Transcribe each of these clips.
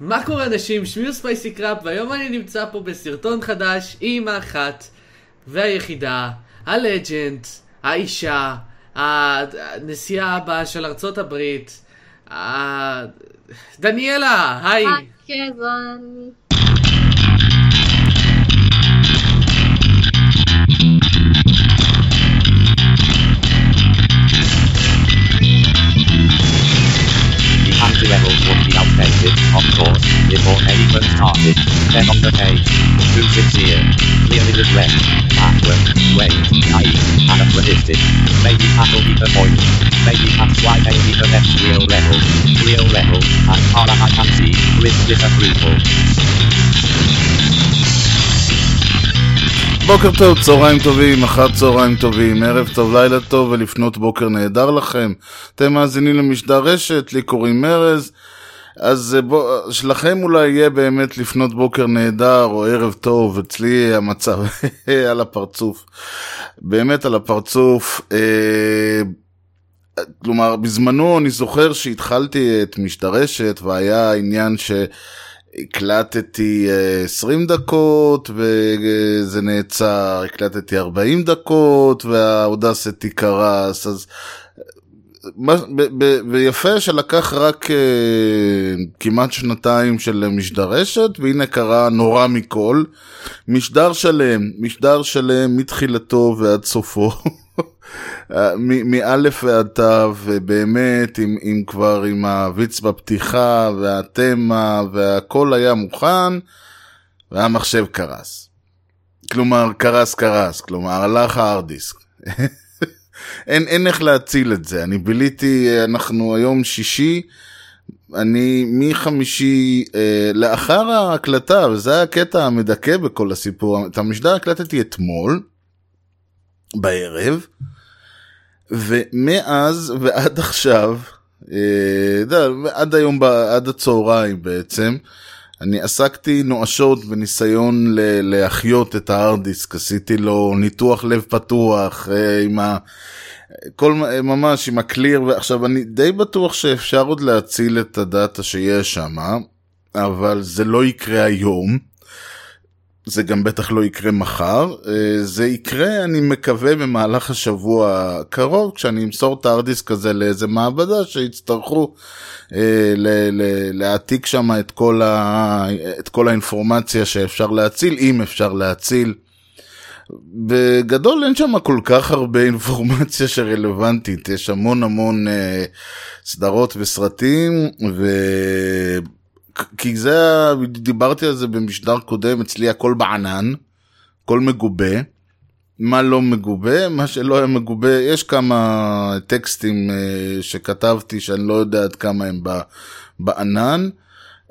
מה קורה אנשים? שמי הוא ספייסי קראפ והיום אני נמצא פה בסרטון חדש עם האחת והיחידה, הלג'נד, האישה, הנשיאה הבאה של ארצות הברית, דניאלה, היי. היי, רון. level 1. expected, of course, before anyone started. Then on the page, who sits here? Here is address, password, weight, naive, anachronistic. Maybe that'll be the point. Maybe that's why they need the best real level. Real level, as far as I can see, with disapproval. בוקר טוב, צהריים טובים, אחת צהריים טובים, ערב טוב, לילה טוב ולפנות בוקר נהדר לכם. אתם מאזינים למשדר רשת, לי קוראים ארז. אז אה, בוא, שלכם אולי יהיה באמת לפנות בוקר נהדר או ערב טוב, אצלי המצב על הפרצוף. באמת על הפרצוף. אה, כלומר, בזמנו אני זוכר שהתחלתי את משדרשת והיה עניין שהקלטתי אה, 20 דקות וזה נעצר, הקלטתי 40 דקות והאודסטי קרס, אז ויפה שלקח רק אה, כמעט שנתיים של משדרשת, והנה קרה נורא מכל, משדר שלם, משדר שלם מתחילתו ועד סופו. מ- מאלף ועד תו, ובאמת, עם, עם כבר עם הוויץ בפתיחה, והתמה, והכל היה מוכן, והמחשב קרס. כלומר, קרס קרס, כלומר, הלך הארד דיסק. אין, אין איך להציל את זה. אני ביליתי, אנחנו היום שישי, אני מחמישי, אה, לאחר ההקלטה, וזה הקטע המדכא בכל הסיפור, את המשדר הקלטתי אתמול, בערב, ומאז ועד עכשיו, אה, יודע, עד היום, עד הצהריים בעצם, אני עסקתי נואשות בניסיון ל- להחיות את ההארד דיסק, עשיתי לו ניתוח לב פתוח, אה, עם ה... כל ממש עם הקליר, ועכשיו אני די בטוח שאפשר עוד להציל את הדאטה שיש שם, אבל זה לא יקרה היום. זה גם בטח לא יקרה מחר, אה, זה יקרה אני מקווה במהלך השבוע הקרוב כשאני אמסור את הארדיסק הזה לאיזה מעבדה שיצטרכו אה, להעתיק שם את כל, ה- את כל האינפורמציה שאפשר להציל, אם אפשר להציל. בגדול אין שם כל כך הרבה אינפורמציה שרלוונטית, יש המון המון אה, סדרות וסרטים, ו... כי זה, דיברתי על זה במשדר קודם, אצלי הכל בענן, הכל מגובה. מה לא מגובה, מה שלא היה מגובה, יש כמה טקסטים אה, שכתבתי שאני לא יודע עד כמה הם בענן.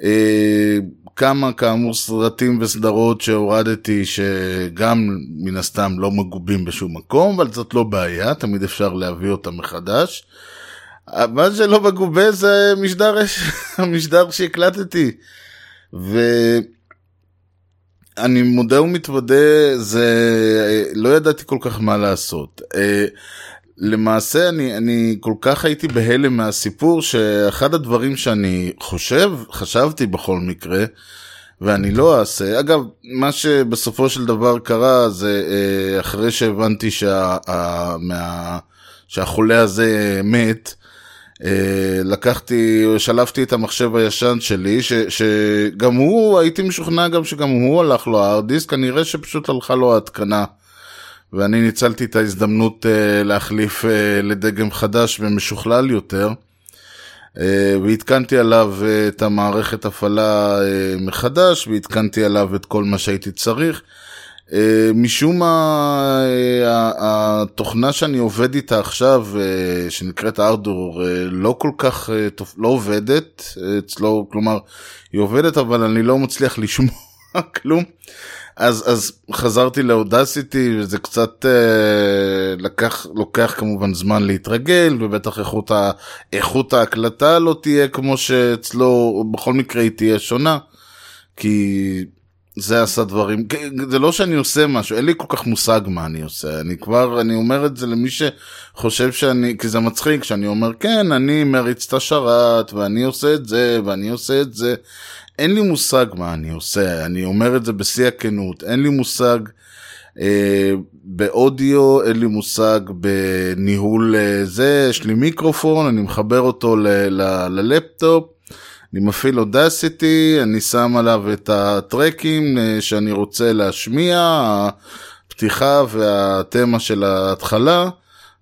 אה, כמה כאמור סרטים וסדרות שהורדתי שגם מן הסתם לא מגובים בשום מקום, אבל זאת לא בעיה, תמיד אפשר להביא אותם מחדש. מה שלא מגובה זה משדר, המשדר שהקלטתי. ואני מודה ומתוודה, זה, לא ידעתי כל כך מה לעשות. אה, למעשה אני, אני כל כך הייתי בהלם מהסיפור שאחד הדברים שאני חושב, חשבתי בכל מקרה, ואני לא אעשה, אגב, מה שבסופו של דבר קרה זה אה, אחרי שהבנתי שה, ה, מה, שהחולה הזה מת, אה, לקחתי, שלפתי את המחשב הישן שלי, ש, שגם הוא, הייתי משוכנע גם שגם הוא הלך לו הארד דיסק, כנראה שפשוט הלכה לו ההתקנה. ואני ניצלתי את ההזדמנות uh, להחליף uh, לדגם חדש ומשוכלל יותר. Uh, והתקנתי עליו uh, את המערכת הפעלה uh, מחדש, והתקנתי עליו את כל מה שהייתי צריך. Uh, משום מה, uh, התוכנה שאני עובד איתה עכשיו, uh, שנקראת ארדור, לא כל כך, לא עובדת אצלו, כלומר, היא עובדת אבל אני לא מצליח לשמוע כלום. אז, אז חזרתי לאודסיטי, וזה קצת אה, לקח, לוקח כמובן זמן להתרגל, ובטח איכות, ה, איכות ההקלטה לא תהיה כמו שאצלו, בכל מקרה היא תהיה שונה, כי זה עשה דברים, זה לא שאני עושה משהו, אין לי כל כך מושג מה אני עושה, אני כבר, אני אומר את זה למי שחושב שאני, כי זה מצחיק, שאני אומר, כן, אני מריץ את השרת, ואני עושה את זה, ואני עושה את זה. אין לי מושג מה אני עושה, אני אומר את זה בשיא הכנות, אין לי מושג אה, באודיו, אין לי מושג בניהול אה, זה, יש לי מיקרופון, אני מחבר אותו ל- ל- ללפטופ, אני מפעיל אודסיטי, אני שם עליו את הטרקים אה, שאני רוצה להשמיע, הפתיחה והתמה של ההתחלה.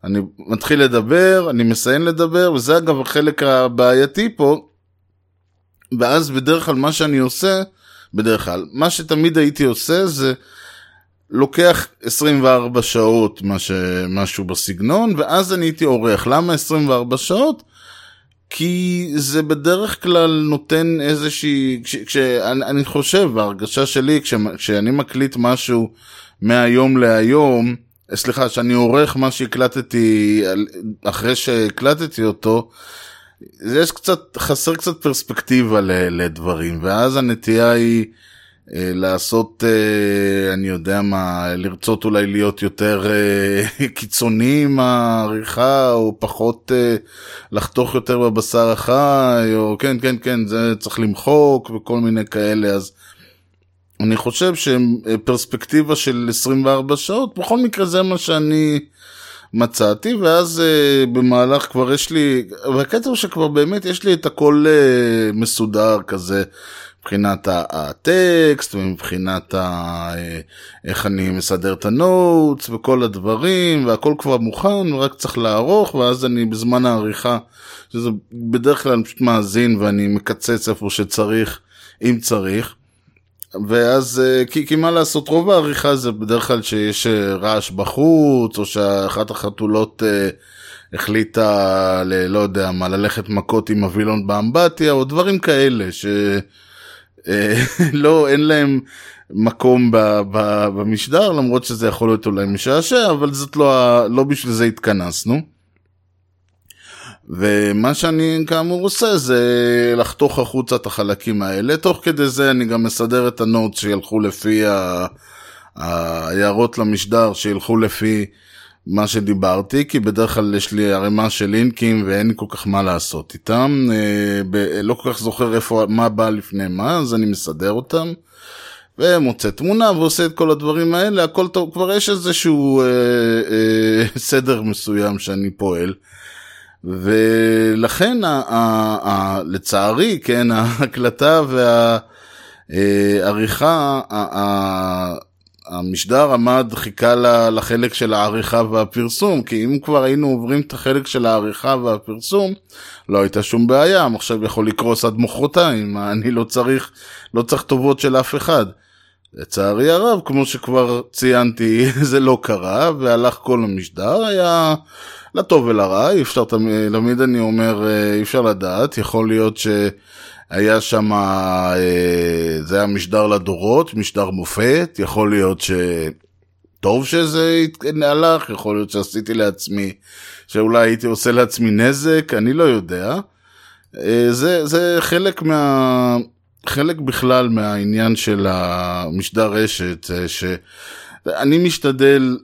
אני מתחיל לדבר, אני מסיים לדבר, וזה אגב החלק הבעייתי פה. ואז בדרך כלל מה שאני עושה, בדרך כלל, מה שתמיד הייתי עושה זה לוקח 24 שעות. משהו בסגנון, ואז אני הייתי עורך. למה 24 שעות? כי זה בדרך כלל נותן איזושהי, כש, כשאני אני חושב, ההרגשה שלי, כש, כשאני מקליט משהו מהיום להיום, סליחה, שאני עורך מה שהקלטתי אחרי שהקלטתי אותו, יש קצת, חסר קצת פרספקטיבה לדברים, ואז הנטייה היא לעשות, אה, אני יודע מה, לרצות אולי להיות יותר אה, קיצוני עם העריכה, או פחות אה, לחתוך יותר בבשר החי, או כן, כן, כן, זה צריך למחוק וכל מיני כאלה, אז אני חושב שפרספקטיבה של 24 שעות, בכל מקרה זה מה שאני מצאתי, ואז במהלך כבר יש לי, והקטע שכבר באמת יש לי את הכל מסודר כזה. מבחינת הטקסט ומבחינת ה... איך אני מסדר את הנוטס וכל הדברים והכל כבר מוכן ורק צריך לערוך ואז אני בזמן העריכה שזה בדרך כלל פשוט מאזין ואני מקצץ איפה שצריך אם צריך. ואז כי, כי מה לעשות רוב העריכה זה בדרך כלל שיש רעש בחוץ או שאחת החתולות החליטה ל... לא יודע מה ללכת מכות עם הווילון באמבטיה או דברים כאלה ש... לא, אין להם מקום ב, ב, במשדר, למרות שזה יכול להיות אולי משעשע, אבל זאת לא, לא בשביל זה התכנסנו. ומה שאני כאמור עושה זה לחתוך החוצה את החלקים האלה, תוך כדי זה אני גם מסדר את הנוט שילכו לפי ההערות למשדר, שילכו לפי מה שדיברתי, כי בדרך כלל יש לי ערימה של לינקים ואין לי כל כך מה לעשות איתם. אה, ב- לא כל כך זוכר איפה, מה בא לפני מה, אז אני מסדר אותם. ומוצא תמונה ועושה את כל הדברים האלה, הכל טוב, כבר יש איזשהו אה, אה, סדר מסוים שאני פועל. ולכן ה, ה, ה, לצערי, כן, ההקלטה והעריכה, המשדר עמד, חיכה לחלק של העריכה והפרסום, כי אם כבר היינו עוברים את החלק של העריכה והפרסום, לא הייתה שום בעיה, המחשב יכול לקרוס עד מחרתיים, אני לא צריך, לא צריך טובות של אף אחד. לצערי הרב, כמו שכבר ציינתי, זה לא קרה, והלך כל המשדר, היה לטוב ולרע, אי אפשר תמיד, אני אומר, אי אפשר לדעת, יכול להיות ש... היה שם, אה, זה היה משדר לדורות, משדר מופת, יכול להיות שטוב שזה הלך, יכול להיות שעשיתי לעצמי, שאולי הייתי עושה לעצמי נזק, אני לא יודע. אה, זה, זה חלק מה... חלק בכלל מהעניין של המשדר רשת, שאני משתדל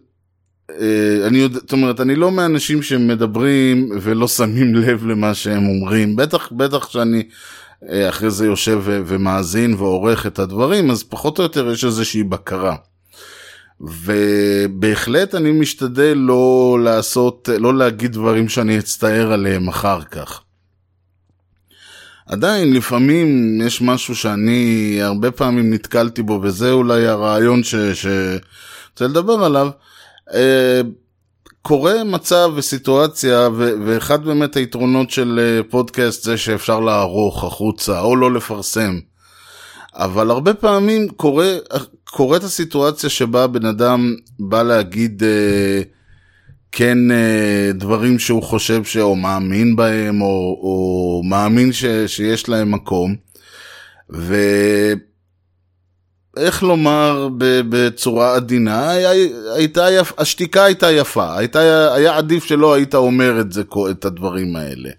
אני יודע, זאת אומרת, אני לא מהאנשים שמדברים ולא שמים לב למה שהם אומרים, בטח, בטח שאני אה, אחרי זה יושב ומאזין ועורך את הדברים, אז פחות או יותר יש איזושהי בקרה. ובהחלט אני משתדל לא לעשות, לא להגיד דברים שאני אצטער עליהם אחר כך. עדיין לפעמים יש משהו שאני הרבה פעמים נתקלתי בו וזה אולי הרעיון שרוצה לדבר עליו. קורה מצב וסיטואציה, ו- ואחד באמת היתרונות של אה, פודקאסט זה שאפשר לערוך החוצה, או לא לפרסם. אבל הרבה פעמים קורה, קורית הסיטואציה שבה בן אדם בא להגיד אה, כן אה, דברים שהוא חושב שהוא מאמין בהם, או, או מאמין ש, שיש להם מקום. ו... איך לומר בצורה עדינה, הייתה יפ... השתיקה הייתה יפה, הייתה, היה עדיף שלא היית אומר את, זה, את הדברים האלה.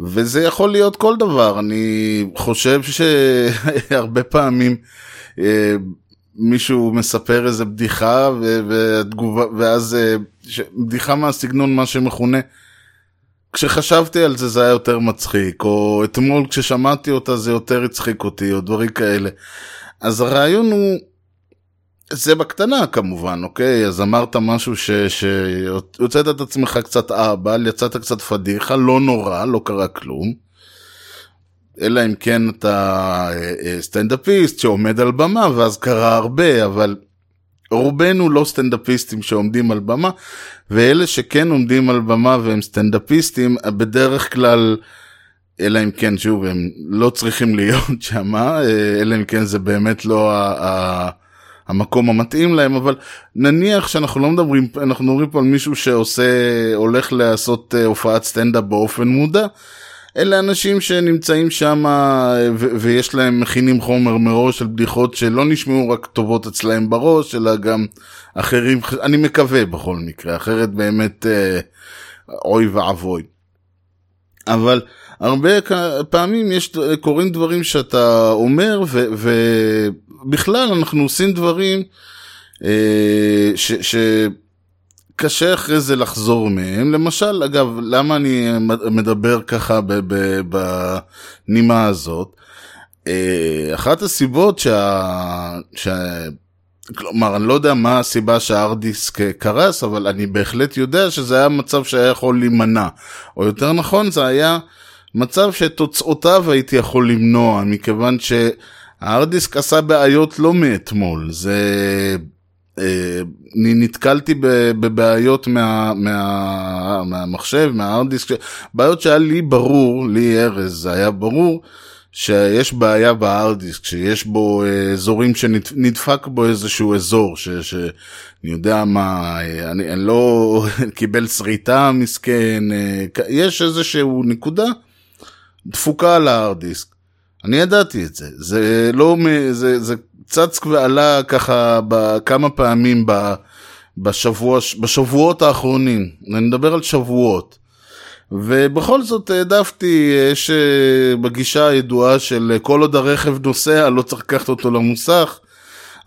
וזה יכול להיות כל דבר, אני חושב שהרבה פעמים אה, מישהו מספר איזה בדיחה, ו- והתגובה, ואז אה, ש... בדיחה מהסגנון מה שמכונה כשחשבתי על זה זה היה יותר מצחיק, או אתמול כששמעתי אותה זה יותר הצחיק אותי, או דברים כאלה. אז הרעיון הוא, זה בקטנה כמובן, אוקיי? אז אמרת משהו ש... שהוצאת את עצמך קצת אהבל, יצאת קצת פדיחה, לא נורא, לא קרה כלום. אלא אם כן אתה אה, אה, סטנדאפיסט שעומד על במה, ואז קרה הרבה, אבל רובנו לא סטנדאפיסטים שעומדים על במה, ואלה שכן עומדים על במה והם סטנדאפיסטים, בדרך כלל, אלא אם כן, שוב, הם לא צריכים להיות שם, אה, אלא אם כן זה באמת לא ה... ה המקום המתאים להם, אבל נניח שאנחנו לא מדברים, אנחנו מדברים פה על מישהו שעושה, הולך לעשות אה, הופעת סטנדאפ באופן מודע, אלה אנשים שנמצאים שם ויש להם מכינים חומר מראש של בדיחות שלא נשמעו רק טובות אצלהם בראש, אלא גם אחרים, אני מקווה בכל מקרה, אחרת באמת אה, אוי ואבוי. אבל הרבה פעמים יש, קורים דברים שאתה אומר, ו, ובכלל אנחנו עושים דברים אה, ש... ש קשה אחרי זה לחזור מהם. למשל, אגב, למה אני מדבר ככה בנימה הזאת? אה, אחת הסיבות שה... שה... כלומר, אני לא יודע מה הסיבה שהארדיסק קרס, אבל אני בהחלט יודע שזה היה מצב שהיה יכול להימנע. או יותר נכון, זה היה מצב שתוצאותיו הייתי יכול למנוע, מכיוון שהארדיסק עשה בעיות לא מאתמול. זה... אני נתקלתי בבעיות מה, מה, מהמחשב, מהארדיסק, בעיות שהיה לי ברור, לי ארז, זה היה ברור שיש בעיה בארדיסק, שיש בו אזורים שנדפק בו איזשהו אזור, ש, שאני יודע מה, אני, אני לא קיבל שריטה מסכן, יש איזשהו נקודה דפוקה על הארדיסק. אני ידעתי את זה, זה לא, זה, זה צץ ועלה ככה כמה פעמים בשבוע, בשבועות האחרונים, אני מדבר על שבועות. ובכל זאת העדפתי, יש אה, הידועה של כל עוד הרכב נוסע לא צריך לקחת אותו למוסך.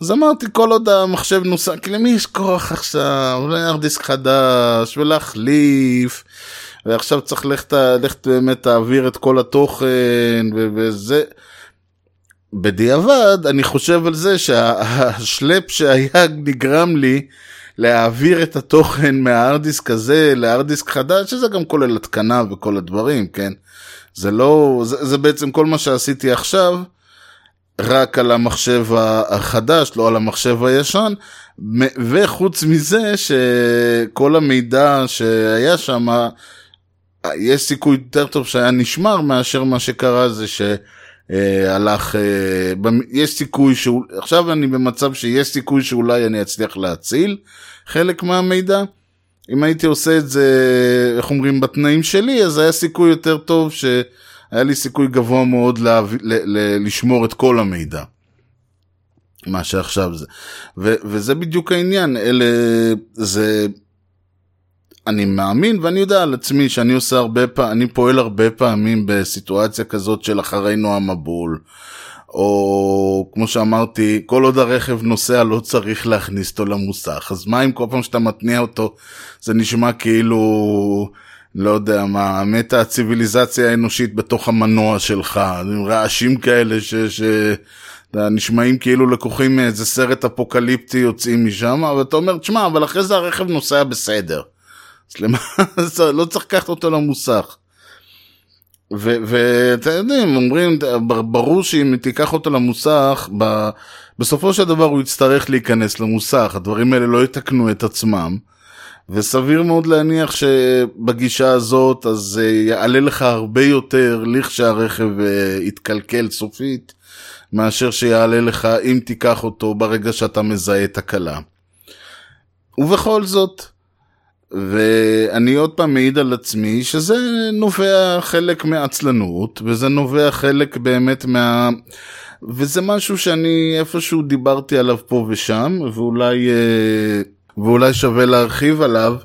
אז אמרתי כל עוד המחשב נוסע, כי למי יש כוח עכשיו, אולי ארדיסק חדש ולהחליף. ועכשיו צריך ללכת, ללכת באמת להעביר את כל התוכן וזה. בדיעבד אני חושב על זה שהשלפ שהיה נגרם לי להעביר את התוכן מהארדיסק הזה לארדיסק חדש, שזה גם כולל התקנה וכל הדברים, כן? זה לא, זה, זה בעצם כל מה שעשיתי עכשיו, רק על המחשב החדש, לא על המחשב הישן, וחוץ מזה שכל המידע שהיה שם, יש סיכוי יותר טוב שהיה נשמר מאשר מה שקרה זה ש... אה, אה, יש סיכוי שהוא, עכשיו אני במצב שיש סיכוי שאולי אני אצליח להציל חלק מהמידע. אם הייתי עושה את זה, איך אומרים, בתנאים שלי, אז היה סיכוי יותר טוב שהיה לי סיכוי גבוה מאוד לה, ל, ל, לשמור את כל המידע. מה שעכשיו זה. ו, וזה בדיוק העניין, אלה, זה אני מאמין ואני יודע על עצמי שאני עושה הרבה פעמים, אני פועל הרבה פעמים בסיטואציה כזאת של אחרינו המבול. או כמו שאמרתי, כל עוד הרכב נוסע לא צריך להכניס אותו למוסך. אז מה אם כל פעם שאתה מתניע אותו זה נשמע כאילו, לא יודע מה, מתה הציוויליזציה האנושית בתוך המנוע שלך, רעשים כאלה ש... ש... נשמעים כאילו לקוחים מאיזה סרט אפוקליפטי יוצאים משם, אבל אתה אומר, תשמע, אבל אחרי זה הרכב נוסע בסדר. שלמה, לא צריך לקחת אותו למוסך. ואתם יודעים, אומרים, ברור שאם תיקח אותו למוסך, ב, בסופו של דבר הוא יצטרך להיכנס למוסך, הדברים האלה לא יתקנו את עצמם. וסביר מאוד להניח שבגישה הזאת אז זה יעלה לך הרבה יותר לכשהרכב אה, יתקלקל סופית מאשר שיעלה לך אם תיקח אותו ברגע שאתה מזהה תקלה. ובכל זאת, ואני עוד פעם מעיד על עצמי שזה נובע חלק מעצלנות, וזה נובע חלק באמת מה... וזה משהו שאני איפשהו דיברתי עליו פה ושם, ואולי, אה, ואולי שווה להרחיב עליו.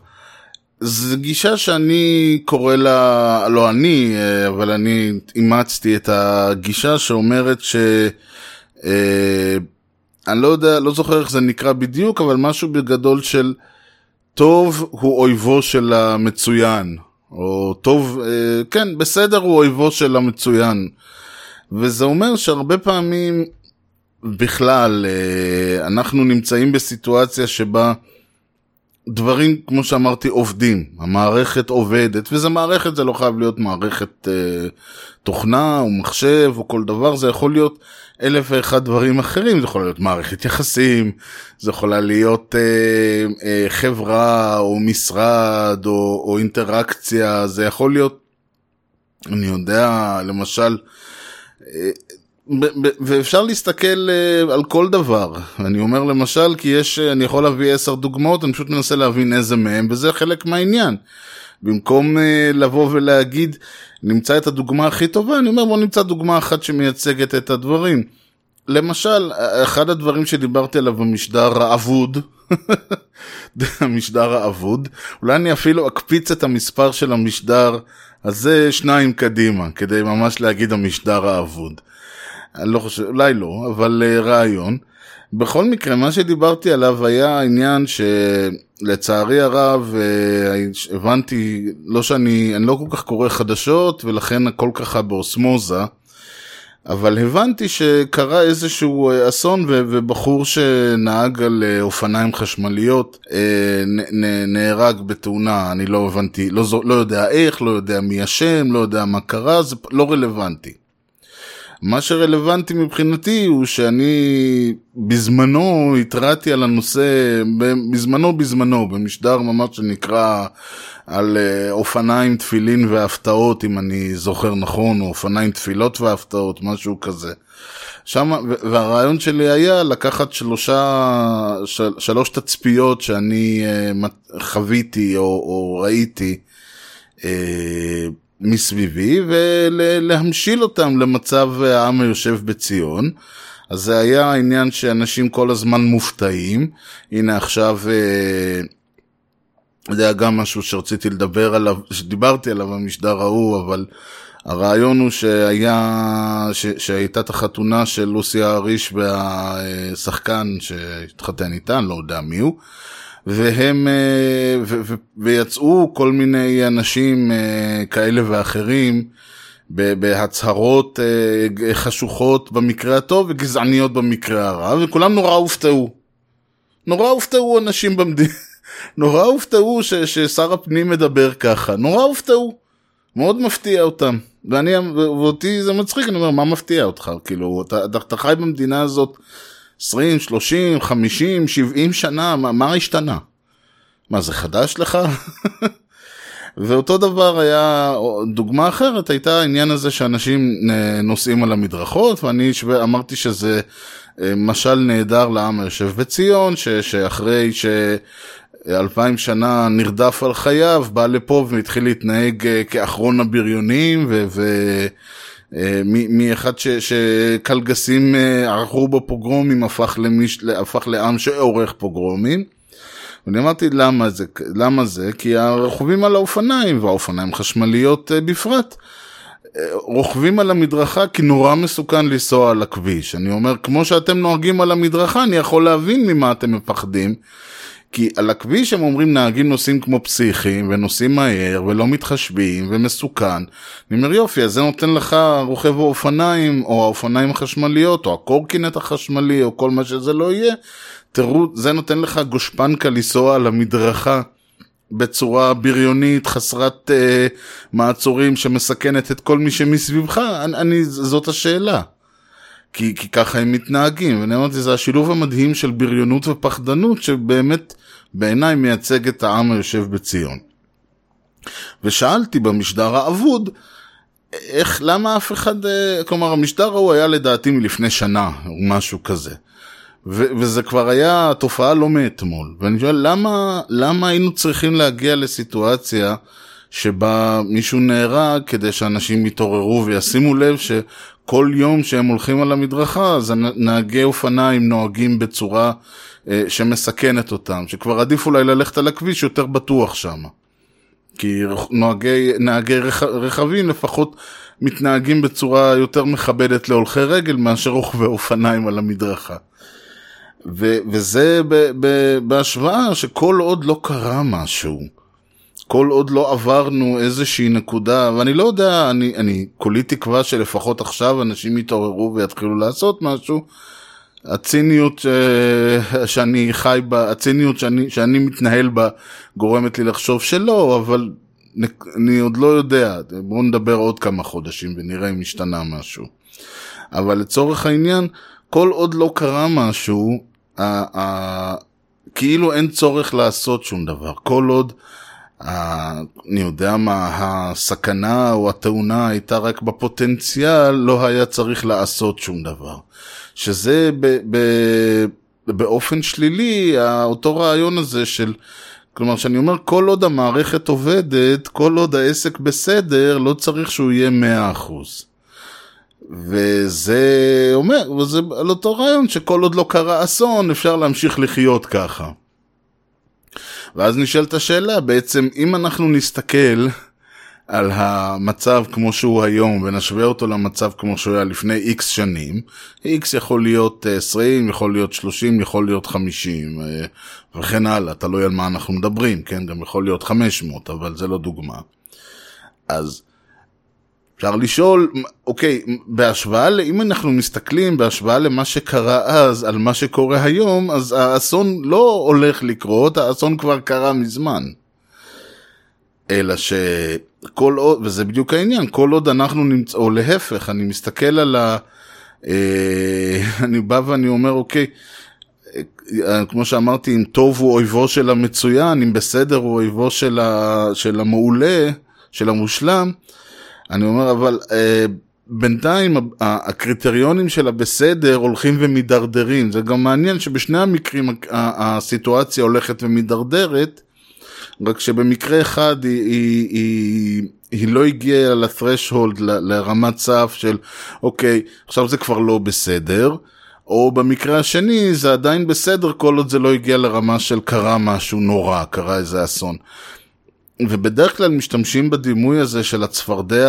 זו גישה שאני קורא לה, לא אני, אה, אבל אני אימצתי את הגישה שאומרת ש... אה, אני לא יודע, לא זוכר איך זה נקרא בדיוק, אבל משהו בגדול של... טוב הוא אויבו של המצוין, או טוב, אה, כן, בסדר הוא אויבו של המצוין. וזה אומר שהרבה פעמים בכלל אה, אנחנו נמצאים בסיטואציה שבה דברים, כמו שאמרתי, עובדים. המערכת עובדת, וזה מערכת, זה לא חייב להיות מערכת אה, תוכנה או מחשב או כל דבר, זה יכול להיות אלף ואחד דברים אחרים, זה יכול להיות מערכת יחסים, זה יכולה להיות אה, אה, חברה או משרד או, או אינטראקציה, זה יכול להיות, אני יודע, למשל, אה, ואפשר להסתכל uh, על כל דבר. אני אומר למשל, כי יש, uh, אני יכול להביא עשר דוגמאות, אני פשוט מנסה להבין איזה מהם, וזה חלק מהעניין. במקום uh, לבוא ולהגיד, נמצא את הדוגמה הכי טובה, אני אומר בוא נמצא דוגמה אחת שמייצגת את הדברים. למשל, אחד הדברים שדיברתי עליו במשדר האבוד, המשדר האבוד, אולי אני אפילו אקפיץ את המספר של המשדר הזה שניים קדימה, כדי ממש להגיד המשדר האבוד. אני לא חושב, אולי לא, אבל uh, רעיון. בכל מקרה, מה שדיברתי עליו היה עניין שלצערי הרב uh, הבנתי, לא שאני, אני לא כל כך קורא חדשות ולכן הכל ככה באוסמוזה, אבל הבנתי שקרה איזשהו אה, אסון ובחור שנהג על אופניים חשמליות נהרג בתאונה, אני לא הבנתי, לא, לא יודע איך, לא יודע מי אשם, לא יודע מה קרה, זה לא רלוונטי. מה שרלוונטי מבחינתי הוא שאני בזמנו התרעתי על הנושא, בזמנו בזמנו, במשדר ממש שנקרא על אופניים, תפילין והפתעות, אם אני זוכר נכון, או אופניים, תפילות והפתעות, משהו כזה. שם, והרעיון שלי היה לקחת שלושה, של, שלוש תצפיות שאני חוויתי או, או ראיתי. מסביבי ולהמשיל אותם למצב העם היושב בציון. אז זה היה העניין שאנשים כל הזמן מופתעים. הנה עכשיו, אה, זה היה גם משהו שרציתי לדבר עליו, שדיברתי עליו במשדר ההוא, אבל הרעיון הוא שהיה, ש, שהייתה את החתונה של לוסי האריש והשחקן שהתחתן איתה, לא יודע מי הוא. והם, ו, ו, ויצאו כל מיני אנשים כאלה ואחרים בהצהרות חשוכות במקרה הטוב וגזעניות במקרה הרע, וכולם נורא הופתעו. נורא הופתעו אנשים במדינה, נורא הופתעו ש, ששר הפנים מדבר ככה, נורא הופתעו. מאוד מפתיע אותם. ואני, ואותי זה מצחיק, אני אומר, מה מפתיע אותך? כאילו, אתה, אתה חי במדינה הזאת 20, 30, 50, 70 שנה, מה, מה השתנה? מה זה חדש לך? ואותו דבר היה, דוגמה אחרת הייתה העניין הזה שאנשים נוסעים על המדרכות, ואני אמרתי שזה משל נהדר לעם היושב בציון, ש, שאחרי שאלפיים שנה נרדף על חייו, בא לפה והתחיל להתנהג כאחרון הבריונים, ו... ו מאחד שקלגסים ערכו בו פוגרומים הפך, למיש, הפך לעם שעורך פוגרומים. ואני אמרתי למה זה, למה זה? כי הרוכבים על האופניים והאופניים חשמליות בפרט רוכבים על המדרכה כי נורא מסוכן לנסוע על הכביש. אני אומר כמו שאתם נוהגים על המדרכה אני יכול להבין ממה אתם מפחדים. כי על הכביש הם אומרים נהגים נוסעים כמו פסיכים ונוסעים מהר ולא מתחשבים ומסוכן. אני אומר יופי אז זה נותן לך רוכב האופניים או האופניים החשמליות או הקורקינט החשמלי או כל מה שזה לא יהיה. תראו זה נותן לך גושפנקה לנסוע על המדרכה. בצורה בריונית חסרת אה, מעצורים שמסכנת את כל מי שמסביבך אני, אני זאת השאלה. כי, כי ככה הם מתנהגים, ואני אמרתי, זה השילוב המדהים של בריונות ופחדנות, שבאמת בעיניי מייצג את העם היושב בציון. ושאלתי במשדר האבוד, איך, למה אף אחד, כלומר, המשדר ההוא היה לדעתי מלפני שנה, או משהו כזה. ו- וזה כבר היה תופעה לא מאתמול. ואני שואל, למה, למה היינו צריכים להגיע לסיטואציה שבה מישהו נהרג כדי שאנשים יתעוררו וישימו לב שכל יום שהם הולכים על המדרכה, אז נהגי אופניים נוהגים בצורה אה, שמסכנת אותם, שכבר עדיף אולי ללכת על הכביש יותר בטוח שם. כי נוהגי, נהגי רכ, רכבים לפחות מתנהגים בצורה יותר מכבדת להולכי רגל מאשר רוכבי אופניים על המדרכה. ו- וזה ב- ב- בהשוואה שכל עוד לא קרה משהו, כל עוד לא עברנו איזושהי נקודה, ואני לא יודע, אני, אני כולי תקווה שלפחות עכשיו אנשים יתעוררו ויתחילו לעשות משהו. הציניות ש... שאני חי בה, הציניות שאני, שאני מתנהל בה גורמת לי לחשוב שלא, אבל אני עוד לא יודע, בואו נדבר עוד כמה חודשים ונראה אם השתנה משהו. אבל לצורך העניין, כל עוד לא קרה משהו, כאילו אין צורך לעשות שום דבר. כל עוד, אני יודע מה, הסכנה או התאונה הייתה רק בפוטנציאל, לא היה צריך לעשות שום דבר. שזה ב- ב- באופן שלילי, אותו רעיון הזה של... כלומר, שאני אומר, כל עוד המערכת עובדת, כל עוד העסק בסדר, לא צריך שהוא יהיה 100%. וזה אומר, וזה על אותו רעיון שכל עוד לא קרה אסון, אפשר להמשיך לחיות ככה. ואז נשאלת השאלה, בעצם, אם אנחנו נסתכל על המצב כמו שהוא היום ונשווה אותו למצב כמו שהוא היה לפני איקס שנים, איקס יכול להיות 20, יכול להיות 30, יכול להיות 50 וכן הלאה, תלוי על מה אנחנו מדברים, כן? גם יכול להיות 500, אבל זה לא דוגמה. אז אפשר לשאול, אוקיי, בהשוואה, אם אנחנו מסתכלים בהשוואה למה שקרה אז על מה שקורה היום, אז האסון לא הולך לקרות, האסון כבר קרה מזמן. אלא שכל עוד, וזה בדיוק העניין, כל עוד אנחנו נמצא, או להפך, אני מסתכל על ה... אה, אני בא ואני אומר, אוקיי, אה, כמו שאמרתי, אם טוב הוא אויבו של המצוין, אם בסדר הוא אויבו של, ה, של המעולה, של המושלם, אני אומר, אבל אה, בינתיים הקריטריונים של הבסדר הולכים ומידרדרים. זה גם מעניין שבשני המקרים הסיטואציה הולכת ומידרדרת, רק שבמקרה אחד היא, היא, היא, היא לא הגיעה לת'רשהולד, לרמת סף של אוקיי, עכשיו זה כבר לא בסדר. או במקרה השני זה עדיין בסדר כל עוד זה לא הגיע לרמה של קרה משהו נורא, קרה איזה אסון. ובדרך כלל משתמשים בדימוי הזה של הצפרדע,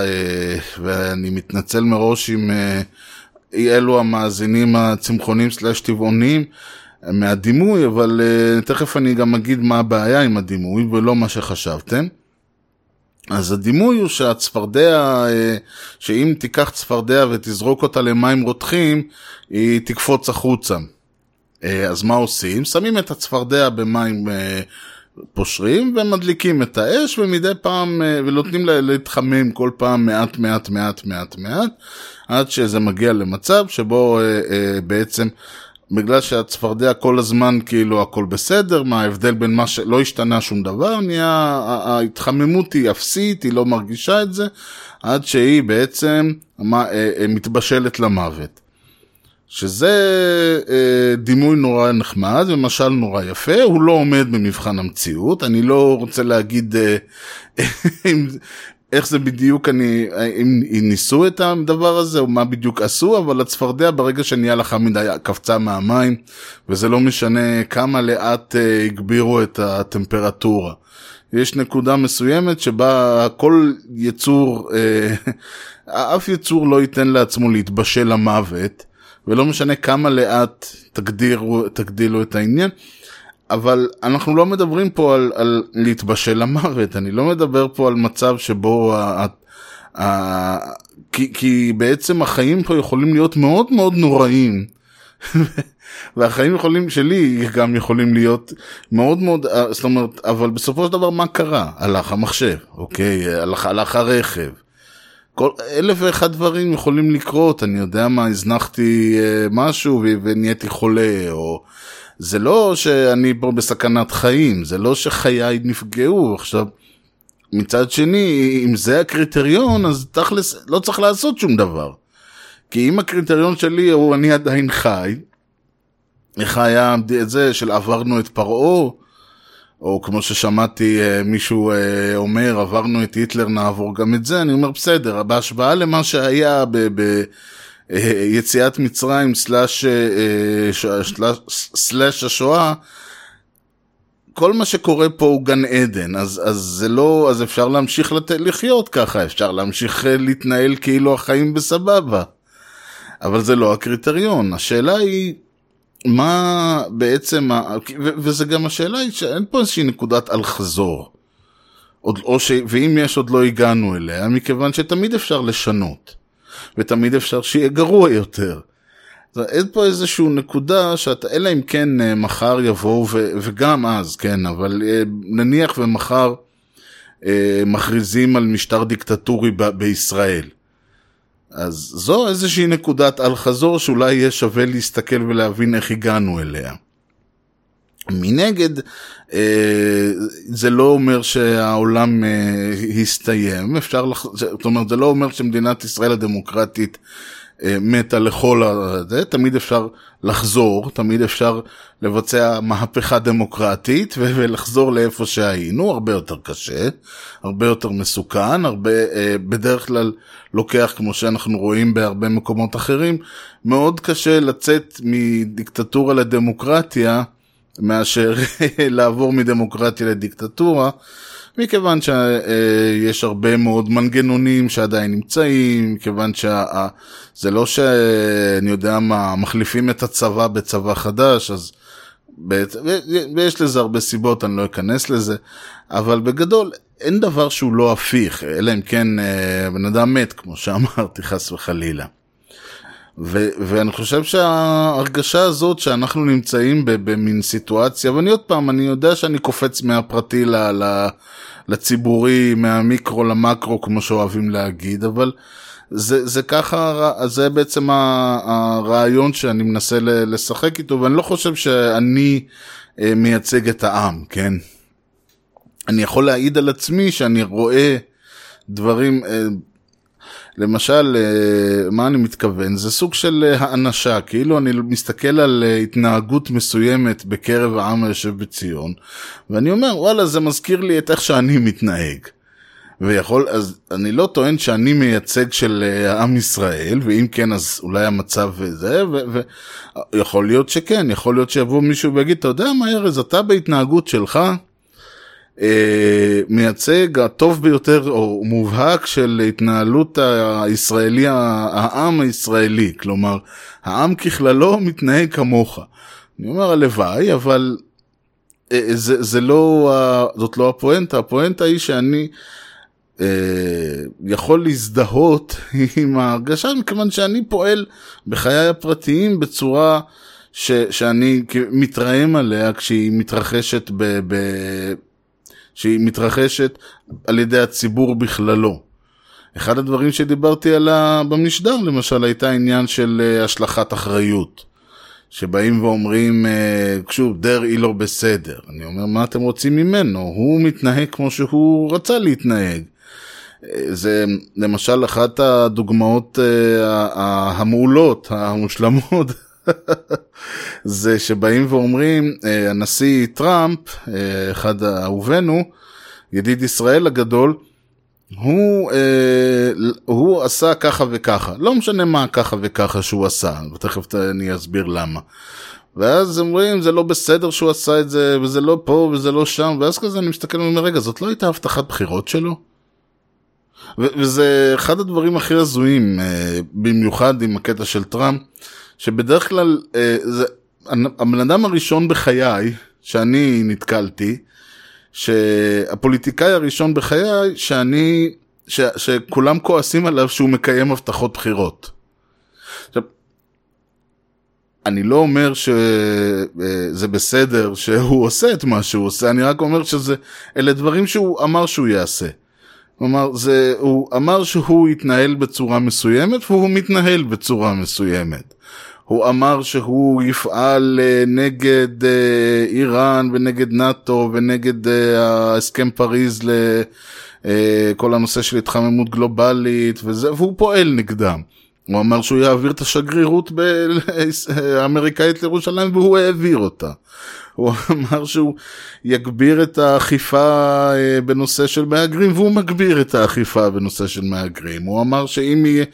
אה, ואני מתנצל מראש אם אה, אלו המאזינים הצמחונים סלאש טבעונים מהדימוי, אבל אה, תכף אני גם אגיד מה הבעיה עם הדימוי ולא מה שחשבתם. אז הדימוי הוא שהצפרדע, שאם תיקח צפרדע ותזרוק אותה למים רותחים, היא תקפוץ החוצה. אז מה עושים? שמים את הצפרדע במים פושרים ומדליקים את האש ומדי פעם ונותנים לה להתחמם כל פעם מעט מעט מעט מעט מעט עד שזה מגיע למצב שבו בעצם בגלל שהצפרדע כל הזמן כאילו הכל בסדר מה ההבדל בין מה שלא השתנה שום דבר נהיה ההתחממות היא אפסית היא לא מרגישה את זה עד שהיא בעצם מתבשלת למוות. שזה אה, דימוי נורא נחמד ומשל נורא יפה, הוא לא עומד במבחן המציאות, אני לא רוצה להגיד אה, איך זה בדיוק, אני, אם, אם ניסו את הדבר הזה או מה בדיוק עשו, אבל הצפרדע ברגע שנהיה לך מדי קפצה מהמים, וזה לא משנה כמה לאט אה, הגבירו את הטמפרטורה. יש נקודה מסוימת שבה כל יצור, אה, אף יצור לא ייתן לעצמו להתבשל למוות. ולא משנה כמה לאט תגדירו, תגדילו את העניין. אבל אנחנו לא מדברים פה על, על להתבשל למוות, אני לא מדבר פה על מצב שבו, ה, ה, ה, כי, כי בעצם החיים פה יכולים להיות מאוד מאוד נוראים. והחיים יכולים, שלי גם יכולים להיות מאוד מאוד, זאת אומרת, אבל בסופו של דבר מה קרה? הלך המחשב, אוקיי? הלך, הלך הרכב. כל אלף ואחד דברים יכולים לקרות, אני יודע מה, הזנחתי אה, משהו ונהייתי חולה, או... זה לא שאני פה בסכנת חיים, זה לא שחיי נפגעו. עכשיו, מצד שני, אם זה הקריטריון, אז תכלס לא צריך לעשות שום דבר. כי אם הקריטריון שלי הוא אני עדיין חי, איך היה זה של עברנו את פרעה, או כמו ששמעתי מישהו אומר, עברנו את היטלר, נעבור גם את זה, אני אומר בסדר, בהשוואה למה שהיה ביציאת מצרים סלאש, סלאש השואה, כל מה שקורה פה הוא גן עדן, אז, אז זה לא, אז אפשר להמשיך לת... לחיות ככה, אפשר להמשיך להתנהל כאילו החיים בסבבה. אבל זה לא הקריטריון, השאלה היא מה בעצם, וזה גם השאלה היא שאין פה איזושהי נקודת אל חזור. עוד, או ש... ואם יש עוד לא הגענו אליה, מכיוון שתמיד אפשר לשנות, ותמיד אפשר שיהיה גרוע יותר. אין פה איזושהי נקודה שאתה, אלא אם כן אה, מחר יבואו, ו... וגם אז, כן, אבל אה, נניח ומחר אה, מכריזים על משטר דיקטטורי ב... בישראל. אז זו איזושהי נקודת אל חזור שאולי יהיה שווה להסתכל ולהבין איך הגענו אליה. מנגד, אה, זה לא אומר שהעולם אה, הסתיים, אפשר, לח... זאת אומרת, זה לא אומר שמדינת ישראל הדמוקרטית מתה לכל הזה, תמיד אפשר לחזור, תמיד אפשר לבצע מהפכה דמוקרטית ולחזור לאיפה שהיינו, הרבה יותר קשה, הרבה יותר מסוכן, הרבה, בדרך כלל לוקח, כמו שאנחנו רואים בהרבה מקומות אחרים, מאוד קשה לצאת מדיקטטורה לדמוקרטיה. מאשר לעבור מדמוקרטיה לדיקטטורה, מכיוון שיש הרבה מאוד מנגנונים שעדיין נמצאים, מכיוון שזה לא שאני יודע מה, מחליפים את הצבא בצבא חדש, אז... ויש לזה הרבה סיבות, אני לא אכנס לזה, אבל בגדול אין דבר שהוא לא הפיך, אלא אם כן אה, בן אדם מת, כמו שאמרתי, חס וחלילה. ו- ואני חושב שההרגשה הזאת שאנחנו נמצאים במין סיטואציה, ואני עוד פעם, אני יודע שאני קופץ מהפרטי ל- ל- לציבורי, מהמיקרו למקרו, כמו שאוהבים להגיד, אבל זה, זה ככה, זה בעצם הרעיון שאני מנסה לשחק איתו, ואני לא חושב שאני אה, מייצג את העם, כן? אני יכול להעיד על עצמי שאני רואה דברים, אה, למשל, אה, מה אני מתכוון? זה סוג של אה, האנשה, כאילו אני מסתכל על אה, התנהגות מסוימת בקרב העם היושב בציון, ואני אומר, וואלה, זה מזכיר לי את איך שאני מתנהג. ויכול, אז אני לא טוען שאני מייצג של עם ישראל, ואם כן, אז אולי המצב זה, ויכול להיות שכן, יכול להיות שיבוא מישהו ויגיד, אתה יודע מה, ארז, אתה בהתנהגות שלך, מייצג הטוב ביותר או מובהק של התנהלות הישראלי, העם הישראלי, כלומר העם ככללו מתנהג כמוך. אני אומר הלוואי, אבל אה, זה, זה לא, זאת לא הפואנטה, הפואנטה היא שאני אה, יכול להזדהות עם ההרגשה, מכיוון שאני פועל בחיי הפרטיים בצורה ש, שאני מתרעם עליה כשהיא מתרחשת ב, ב, שהיא מתרחשת על ידי הציבור בכללו. אחד הדברים שדיברתי עליה במשדר למשל הייתה עניין של uh, השלכת אחריות. שבאים ואומרים, uh, שוב, דרעי לא בסדר. אני אומר, מה אתם רוצים ממנו? הוא מתנהג כמו שהוא רצה להתנהג. אה, זה למשל אחת הדוגמאות המעולות, המושלמות, זה שבאים ואומרים, אה, הנשיא טראמפ, אה, אחד אהובינו, ידיד ישראל הגדול, הוא, אה, הוא עשה ככה וככה, לא משנה מה ככה וככה שהוא עשה, ותכף אני אסביר למה. ואז אומרים זה לא בסדר שהוא עשה את זה, וזה לא פה וזה לא שם, ואז כזה אני מסתכל ואומר, רגע, זאת לא הייתה הבטחת בחירות שלו? וזה אחד הדברים הכי הזויים, במיוחד עם הקטע של טראמפ, שבדרך כלל אה, זה הבן אדם הראשון בחיי שאני נתקלתי, שהפוליטיקאי הראשון בחיי שאני, ש, שכולם כועסים עליו שהוא מקיים הבטחות בחירות. אני לא אומר שזה אה, בסדר שהוא עושה את מה שהוא עושה, אני רק אומר שזה, אלה דברים שהוא אמר שהוא יעשה. כלומר, זה, הוא אמר שהוא יתנהל בצורה מסוימת והוא מתנהל בצורה מסוימת. הוא אמר שהוא יפעל אה, נגד אה, איראן ונגד נאט"ו ונגד אה, ההסכם פריז לכל הנושא של התחממות גלובלית וזה, והוא פועל נגדם. הוא אמר שהוא יעביר את השגרירות האמריקאית לירושלים והוא העביר אותה. הוא אמר שהוא יגביר את האכיפה בנושא של מהגרים והוא מגביר את האכיפה בנושא של מהגרים. הוא אמר שאם יהיה...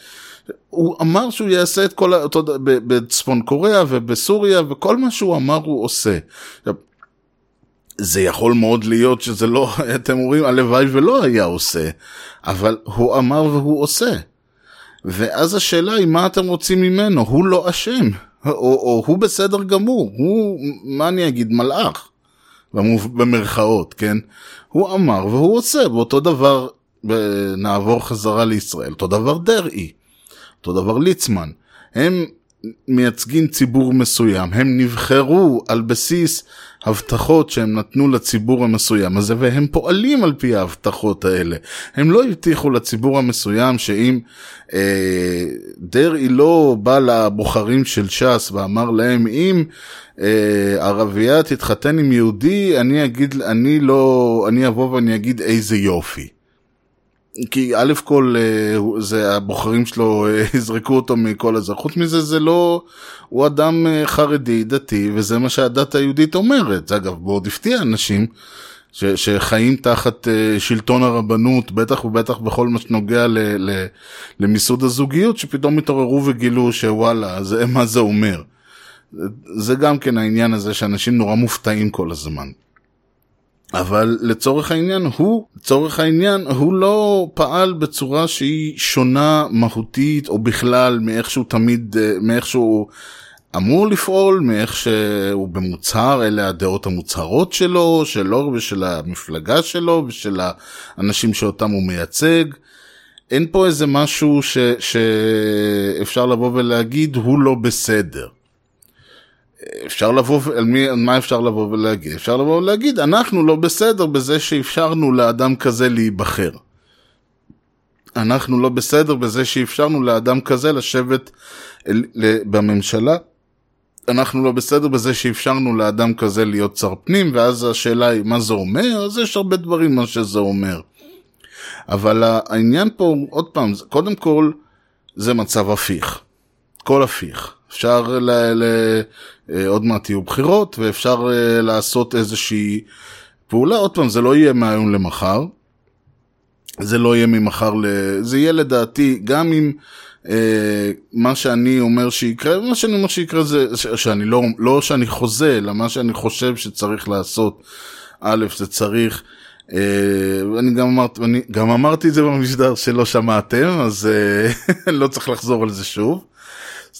הוא אמר שהוא יעשה את כל אותו בצפון קוריאה ובסוריה וכל מה שהוא אמר הוא עושה. זה יכול מאוד להיות שזה לא, אתם אומרים הלוואי ולא היה עושה, אבל הוא אמר והוא עושה. ואז השאלה היא מה אתם רוצים ממנו, הוא לא אשם, או, או הוא בסדר גמור, הוא, מה אני אגיד, מלאך. במרכאות, כן? הוא אמר והוא עושה, ואותו דבר, נעבור חזרה לישראל, אותו דבר דרעי, אותו דבר ליצמן. הם מייצגים ציבור מסוים, הם נבחרו על בסיס הבטחות שהם נתנו לציבור המסוים הזה, והם פועלים על פי ההבטחות האלה. הם לא הבטיחו לציבור המסוים שאם אה, דרעי לא בא לבוחרים של ש"ס ואמר להם, אם אה, ערבייה תתחתן עם יהודי, אני אגיד, אני לא, אני אבוא ואני אגיד איזה יופי. כי א' כל אה, זה הבוחרים שלו אה, יזרקו אותו מכל הזה. חוץ מזה זה לא, הוא אדם אה, חרדי דתי וזה מה שהדת היהודית אומרת. זה אגב מאוד הפתיע אנשים ש, שחיים תחת שלטון הרבנות, בטח ובטח בכל מה שנוגע ל, ל, למיסוד הזוגיות, שפתאום התעוררו וגילו שוואלה, זה, מה זה אומר. זה גם כן העניין הזה שאנשים נורא מופתעים כל הזמן. אבל לצורך העניין הוא, לצורך העניין הוא לא פעל בצורה שהיא שונה מהותית או בכלל מאיך שהוא תמיד, אה, מאיך שהוא אמור לפעול, מאיך שהוא במוצהר, אלה הדעות המוצהרות שלו, שלו ושל המפלגה שלו ושל האנשים שאותם הוא מייצג. אין פה איזה משהו ש, שאפשר לבוא ולהגיד הוא לא בסדר. אפשר לבוא, על מי, על מה אפשר לבוא ולהגיד? אפשר לבוא ולהגיד, אנחנו לא בסדר בזה שאפשרנו לאדם כזה להיבחר. אנחנו לא בסדר בזה שאפשרנו לאדם כזה לשבת בממשלה. אנחנו לא בסדר בזה שאפשרנו לאדם כזה להיות שר פנים, ואז השאלה היא מה זה אומר, אז יש הרבה דברים מה שזה אומר. אבל העניין פה, עוד פעם, קודם כל, זה מצב הפיך. כל הפיך. אפשר ל... ל... אה, עוד מעט יהיו בחירות, ואפשר אה, לעשות איזושהי פעולה. עוד פעם, זה לא יהיה מהיום למחר. זה לא יהיה ממחר ל... זה יהיה לדעתי, גם אם אה, מה שאני אומר שיקרה, מה שאני אומר שיקרה זה ש... שאני לא, לא שאני חוזה, אלא מה שאני חושב שצריך לעשות. א', זה צריך... אה, אני גם אמרתי, אני גם אמרתי את זה במשדר שלא שמעתם, אז אה, לא צריך לחזור על זה שוב.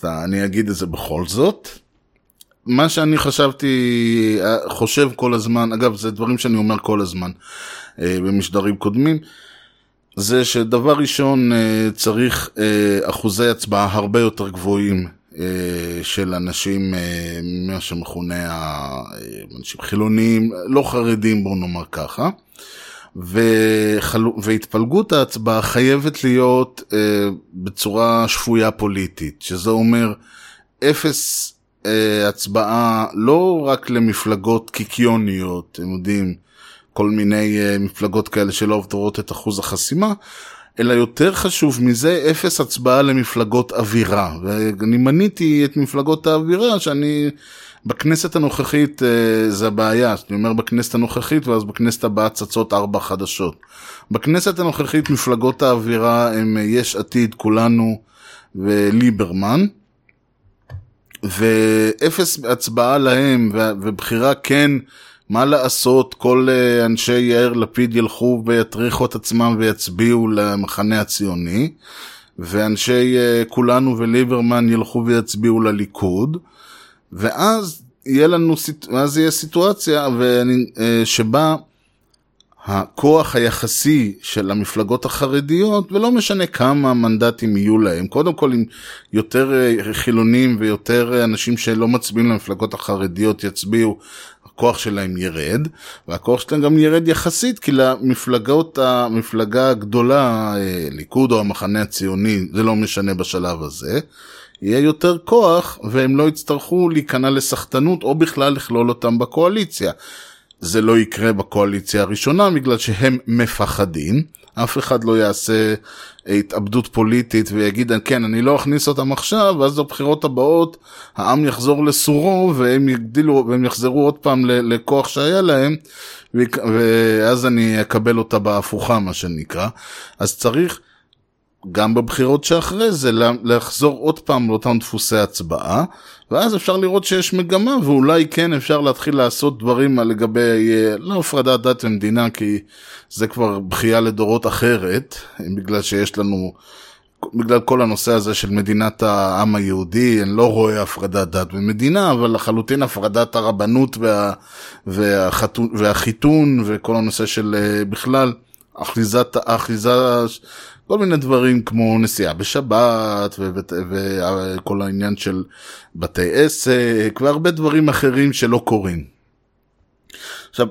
אז אני אגיד את זה בכל זאת. מה שאני חשבתי, אה, חושב כל הזמן, אגב, זה דברים שאני אומר כל הזמן אה, במשדרים קודמים, זה שדבר ראשון אה, צריך אחוזי הצבעה הרבה יותר גבוהים של אנשים, מה שמכונה אנשים חילונים, לא חרדים בואו נאמר ככה. וחלו, והתפלגות ההצבעה חייבת להיות אה, בצורה שפויה פוליטית, שזה אומר אפס אה, הצבעה לא רק למפלגות קיקיוניות, אתם יודעים, כל מיני אה, מפלגות כאלה שלא עוברות את אחוז החסימה, אלא יותר חשוב מזה, אפס הצבעה למפלגות אווירה. ואני מניתי את מפלגות האווירה שאני, בכנסת הנוכחית אה, זה הבעיה, אני אומר בכנסת הנוכחית ואז בכנסת הבאה צצות ארבע חדשות. בכנסת הנוכחית מפלגות האווירה הם אה, יש עתיד, כולנו וליברמן. ואפס הצבעה להם ובחירה כן מה לעשות כל אה, אנשי יאיר לפיד ילכו ויטריחו את עצמם ויצביעו למחנה הציוני ואנשי אה, כולנו וליברמן ילכו ויצביעו לליכוד ואז יהיה לנו, ואז יהיה סיטואציה ואני, אה, שבה הכוח היחסי של המפלגות החרדיות, ולא משנה כמה מנדטים יהיו להם, קודם כל אם יותר אה, חילונים ויותר אה, אנשים שלא מצביעים למפלגות החרדיות יצביעו, הכוח שלהם ירד, והכוח שלהם גם ירד יחסית, כי למפלגות, המפלגה הגדולה, ליכוד או המחנה הציוני, זה לא משנה בשלב הזה, יהיה יותר כוח, והם לא יצטרכו להיכנע לסחטנות, או בכלל לכלול אותם בקואליציה. זה לא יקרה בקואליציה הראשונה בגלל שהם מפחדים. אף אחד לא יעשה התאבדות פוליטית ויגיד כן אני לא אכניס אותם עכשיו ואז בבחירות הבאות העם יחזור לסורו והם יגדילו והם יחזרו עוד פעם לכוח שהיה להם ואז אני אקבל אותה בהפוכה מה שנקרא אז צריך גם בבחירות שאחרי זה לחזור עוד פעם לאותם דפוסי הצבעה ואז אפשר לראות שיש מגמה ואולי כן אפשר להתחיל לעשות דברים לגבי אה, לא הפרדת דת ומדינה כי זה כבר בכייה לדורות אחרת בגלל שיש לנו בגלל כל הנושא הזה של מדינת העם היהודי, אני לא רואה הפרדת דת ומדינה, אבל לחלוטין הפרדת הרבנות וה, והחתון, והחיתון וכל הנושא של אה, בכלל אחיזת, אחיזה, כל מיני דברים כמו נסיעה בשבת וכל העניין של בתי עסק והרבה דברים אחרים שלא קורים. עכשיו,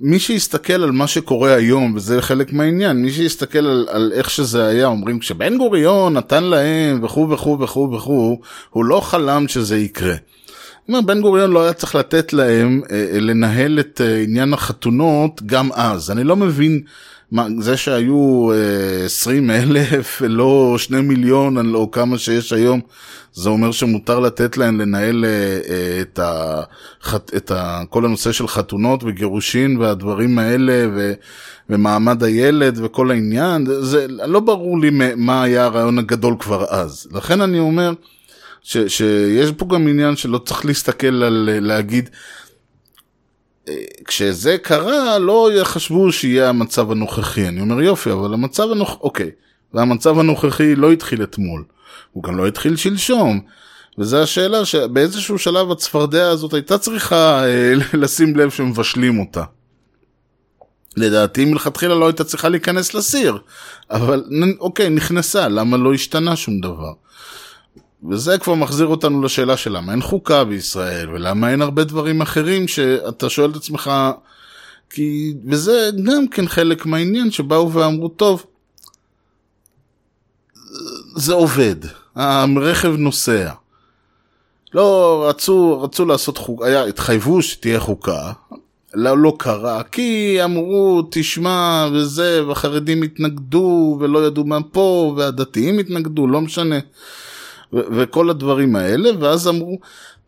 מי שיסתכל על מה שקורה היום, וזה חלק מהעניין, מי שיסתכל על, על איך שזה היה, אומרים כשבן גוריון נתן להם וכו' וכו' וכו' וכו', הוא לא חלם שזה יקרה. אומר, בן גוריון לא היה צריך לתת להם אה, אה לנהל את אה, עניין החתונות גם אז. אני לא מבין מה, זה שהיו אה, 20 אלף ולא 2 מיליון או כמה שיש היום, זה אומר שמותר לתת להם לנהל אה, אה, את, ה, את ה, כל הנושא של חתונות וגירושין והדברים האלה ו, ומעמד הילד וכל העניין, זה לא ברור לי מה היה הרעיון הגדול כבר אז. לכן אני אומר ש, שיש פה גם עניין שלא צריך להסתכל על להגיד כשזה קרה לא חשבו שיהיה המצב הנוכחי. אני אומר יופי, אבל המצב הנוכחי, אוקיי, והמצב הנוכחי לא התחיל אתמול, הוא גם לא התחיל שלשום. וזו השאלה שבאיזשהו שלב הצפרדע הזאת הייתה צריכה אה, לשים לב שמבשלים אותה. לדעתי מלכתחילה לא הייתה צריכה להיכנס לסיר, אבל אוקיי, נכנסה, למה לא השתנה שום דבר? וזה כבר מחזיר אותנו לשאלה של למה אין חוקה בישראל, ולמה אין הרבה דברים אחרים שאתה שואל את עצמך, כי, וזה גם כן חלק מהעניין שבאו ואמרו, טוב, זה עובד, הרכב נוסע. לא, רצו, רצו לעשות חוקה, היה, התחייבו שתהיה חוקה, לא, לא קרה, כי אמרו, תשמע, וזה, והחרדים התנגדו, ולא ידעו מה פה, והדתיים התנגדו, לא משנה. וכל הדברים האלה, ואז אמרו,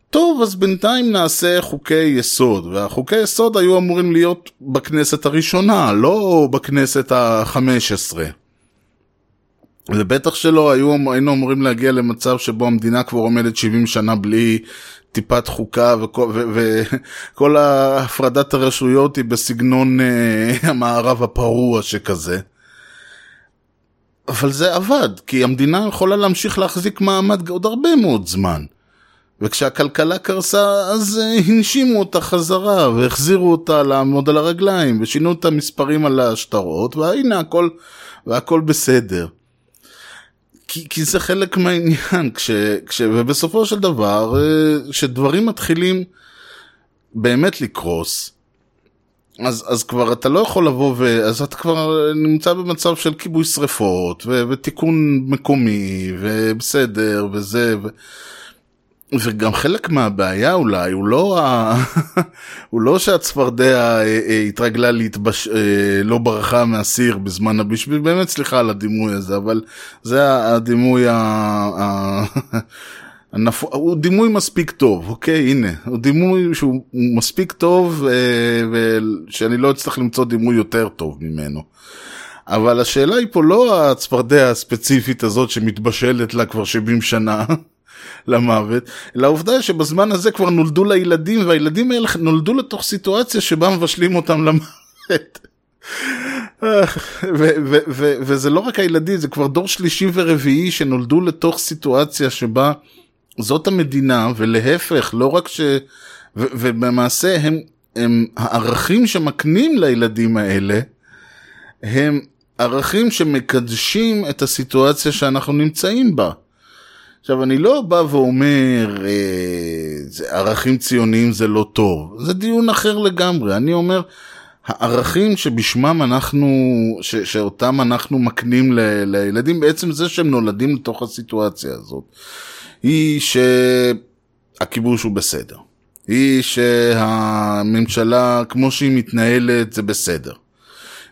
טוב, אז בינתיים נעשה חוקי יסוד, והחוקי יסוד היו אמורים להיות בכנסת הראשונה, לא בכנסת החמש עשרה. ובטח שלא, היו, היינו אמורים להגיע למצב שבו המדינה כבר עומדת 70 שנה בלי טיפת חוקה וכל, ו, וכל הפרדת הרשויות היא בסגנון uh, המערב הפרוע שכזה. אבל זה עבד, כי המדינה יכולה להמשיך להחזיק מעמד עוד הרבה מאוד זמן. וכשהכלכלה קרסה, אז אה, הנשימו אותה חזרה, והחזירו אותה לעמוד על הרגליים, ושינו את המספרים על השטרות, והנה הכל, והכל בסדר. כי, כי זה חלק מהעניין, כש, כש, ובסופו של דבר, אה, כשדברים מתחילים באמת לקרוס, אז, אז כבר אתה לא יכול לבוא ו... אז אתה כבר נמצא במצב של כיבוי שרפות ו... ותיקון מקומי ובסדר וזה ו... וגם חלק מהבעיה אולי הוא לא, ה... הוא לא שהצפרדע אה, אה, התרגלה להתבש... אה, לא ברחה מהסיר בזמן הבישביל, באמת סליחה על הדימוי הזה, אבל זה הדימוי ה... הוא דימוי מספיק טוב, אוקיי? הנה, הוא דימוי שהוא מספיק טוב אה, ושאני לא אצטרך למצוא דימוי יותר טוב ממנו. אבל השאלה היא פה לא הצפרדע הספציפית הזאת שמתבשלת לה כבר 70 שנה למוות, אלא העובדה שבזמן הזה כבר נולדו לה ילדים, והילדים האלה נולדו לתוך סיטואציה שבה מבשלים אותם למוות. וזה לא רק הילדים, זה כבר דור שלישי ורביעי שנולדו לתוך סיטואציה שבה זאת המדינה, ולהפך, לא רק ש... ו- ובמעשה הם, הם הערכים שמקנים לילדים האלה, הם ערכים שמקדשים את הסיטואציה שאנחנו נמצאים בה. עכשיו, אני לא בא ואומר, אה, ערכים ציוניים זה לא טוב, זה דיון אחר לגמרי. אני אומר, הערכים שבשמם אנחנו, ש, שאותם אנחנו מקנים ל, לילדים, בעצם זה שהם נולדים לתוך הסיטואציה הזאת. היא שהכיבוש הוא בסדר. היא שהממשלה, כמו שהיא מתנהלת, זה בסדר.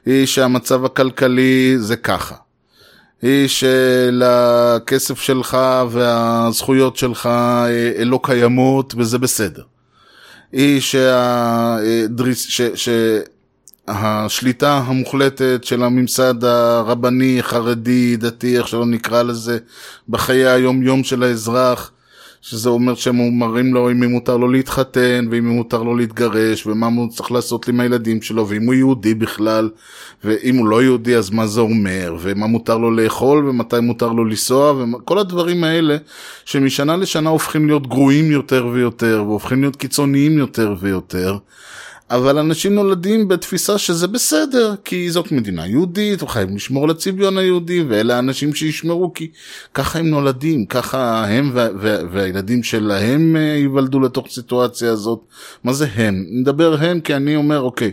היא שהמצב הכלכלי זה ככה. היא שלכסף שלך והזכויות שלך אה, לא קיימות וזה בסדר. היא שהדריס, ש, שהשליטה המוחלטת של הממסד הרבני, חרדי, דתי, איך שלא נקרא לזה, בחיי היום יום של האזרח, שזה אומר שהם אומרים לו אם מותר לו להתחתן, ואם מותר לו להתגרש, ומה הוא צריך לעשות עם הילדים שלו, ואם הוא יהודי בכלל, ואם הוא לא יהודי אז מה זה אומר, ומה מותר לו לאכול, ומתי מותר לו לנסוע, וכל הדברים האלה, שמשנה לשנה הופכים להיות גרועים יותר ויותר, והופכים להיות קיצוניים יותר ויותר. אבל אנשים נולדים בתפיסה שזה בסדר, כי זאת מדינה יהודית, וחייבים לשמור על הצביון היהודי, ואלה האנשים שישמרו, כי ככה הם נולדים, ככה הם וה, וה, והילדים שלהם אה, ייוולדו לתוך סיטואציה הזאת. מה זה הם? נדבר הם כי אני אומר, אוקיי,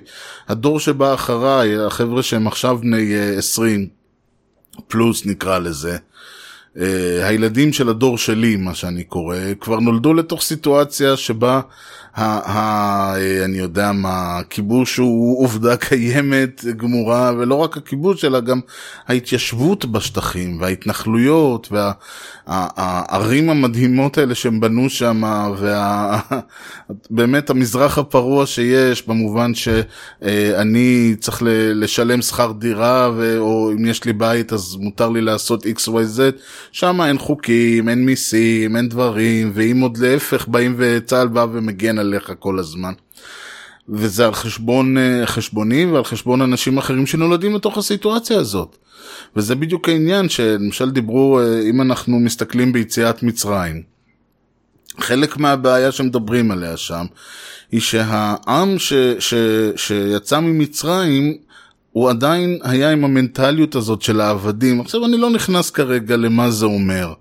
הדור שבא אחריי, החבר'ה שהם עכשיו בני 20, אה, פלוס נקרא לזה, Uh, הילדים של הדור שלי, מה שאני קורא, כבר נולדו לתוך סיטואציה שבה ה, ה, אני יודע מה, הכיבוש הוא עובדה קיימת גמורה, ולא רק הכיבוש, אלא גם ההתיישבות בשטחים, וההתנחלויות, והערים המדהימות האלה שהם בנו שם, ובאמת המזרח הפרוע שיש, במובן שאני צריך לשלם שכר דירה, או אם יש לי בית אז מותר לי לעשות XYZ, שם אין חוקים, אין מיסים, אין דברים, ואם עוד להפך באים וצה"ל בא ומגן על עליך כל הזמן. וזה על חשבון אה, חשבוני ועל חשבון אנשים אחרים שנולדים לתוך הסיטואציה הזאת. וזה בדיוק העניין שלמשל דיברו, אה, אם אנחנו מסתכלים ביציאת מצרים, חלק מהבעיה שמדברים עליה שם, היא שהעם ש, ש, שיצא ממצרים, הוא עדיין היה עם המנטליות הזאת של העבדים. עכשיו אני לא נכנס כרגע למה זה אומר.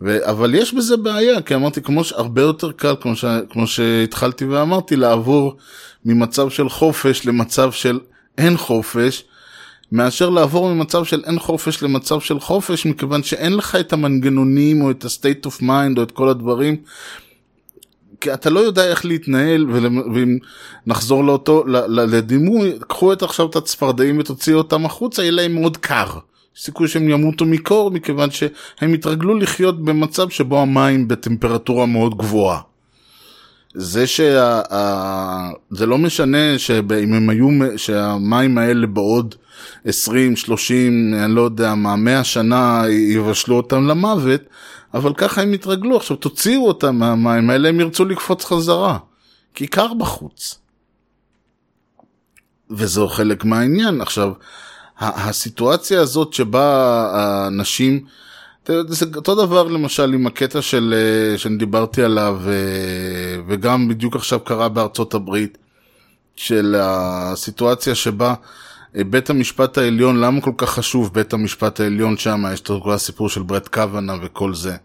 ו... אבל יש בזה בעיה, כי אמרתי, כמו שהרבה יותר קל, כמו, ש... כמו שהתחלתי ואמרתי, לעבור ממצב של חופש למצב של אין חופש, מאשר לעבור ממצב של אין חופש למצב של חופש, מכיוון שאין לך את המנגנונים או את ה-state of mind או את כל הדברים. כי אתה לא יודע איך להתנהל, ואם נחזור לאותו, לדימוי, קחו את עכשיו את הצפרדעים ותוציאו אותם החוצה, יהיה להם מאוד קר. סיכוי שהם ימותו מקור מכיוון שהם התרגלו לחיות במצב שבו המים בטמפרטורה מאוד גבוהה. זה שה... זה לא משנה שאם הם היו, שהמים האלה בעוד 20, 30, אני לא יודע מה, 100 שנה יבשלו אותם למוות, אבל ככה הם התרגלו. עכשיו תוציאו אותם מהמים האלה, הם ירצו לקפוץ חזרה. כי קר בחוץ. וזהו חלק מהעניין. עכשיו, הסיטואציה הזאת שבה האנשים, זה אותו דבר למשל עם הקטע של, אה, שאני דיברתי עליו, אה, וגם בדיוק עכשיו קרה בארצות הברית, של הסיטואציה שבה אה, בית המשפט העליון, למה כל כך חשוב בית המשפט העליון שם, יש את כל הסיפור של ברט קוונה וכל זה.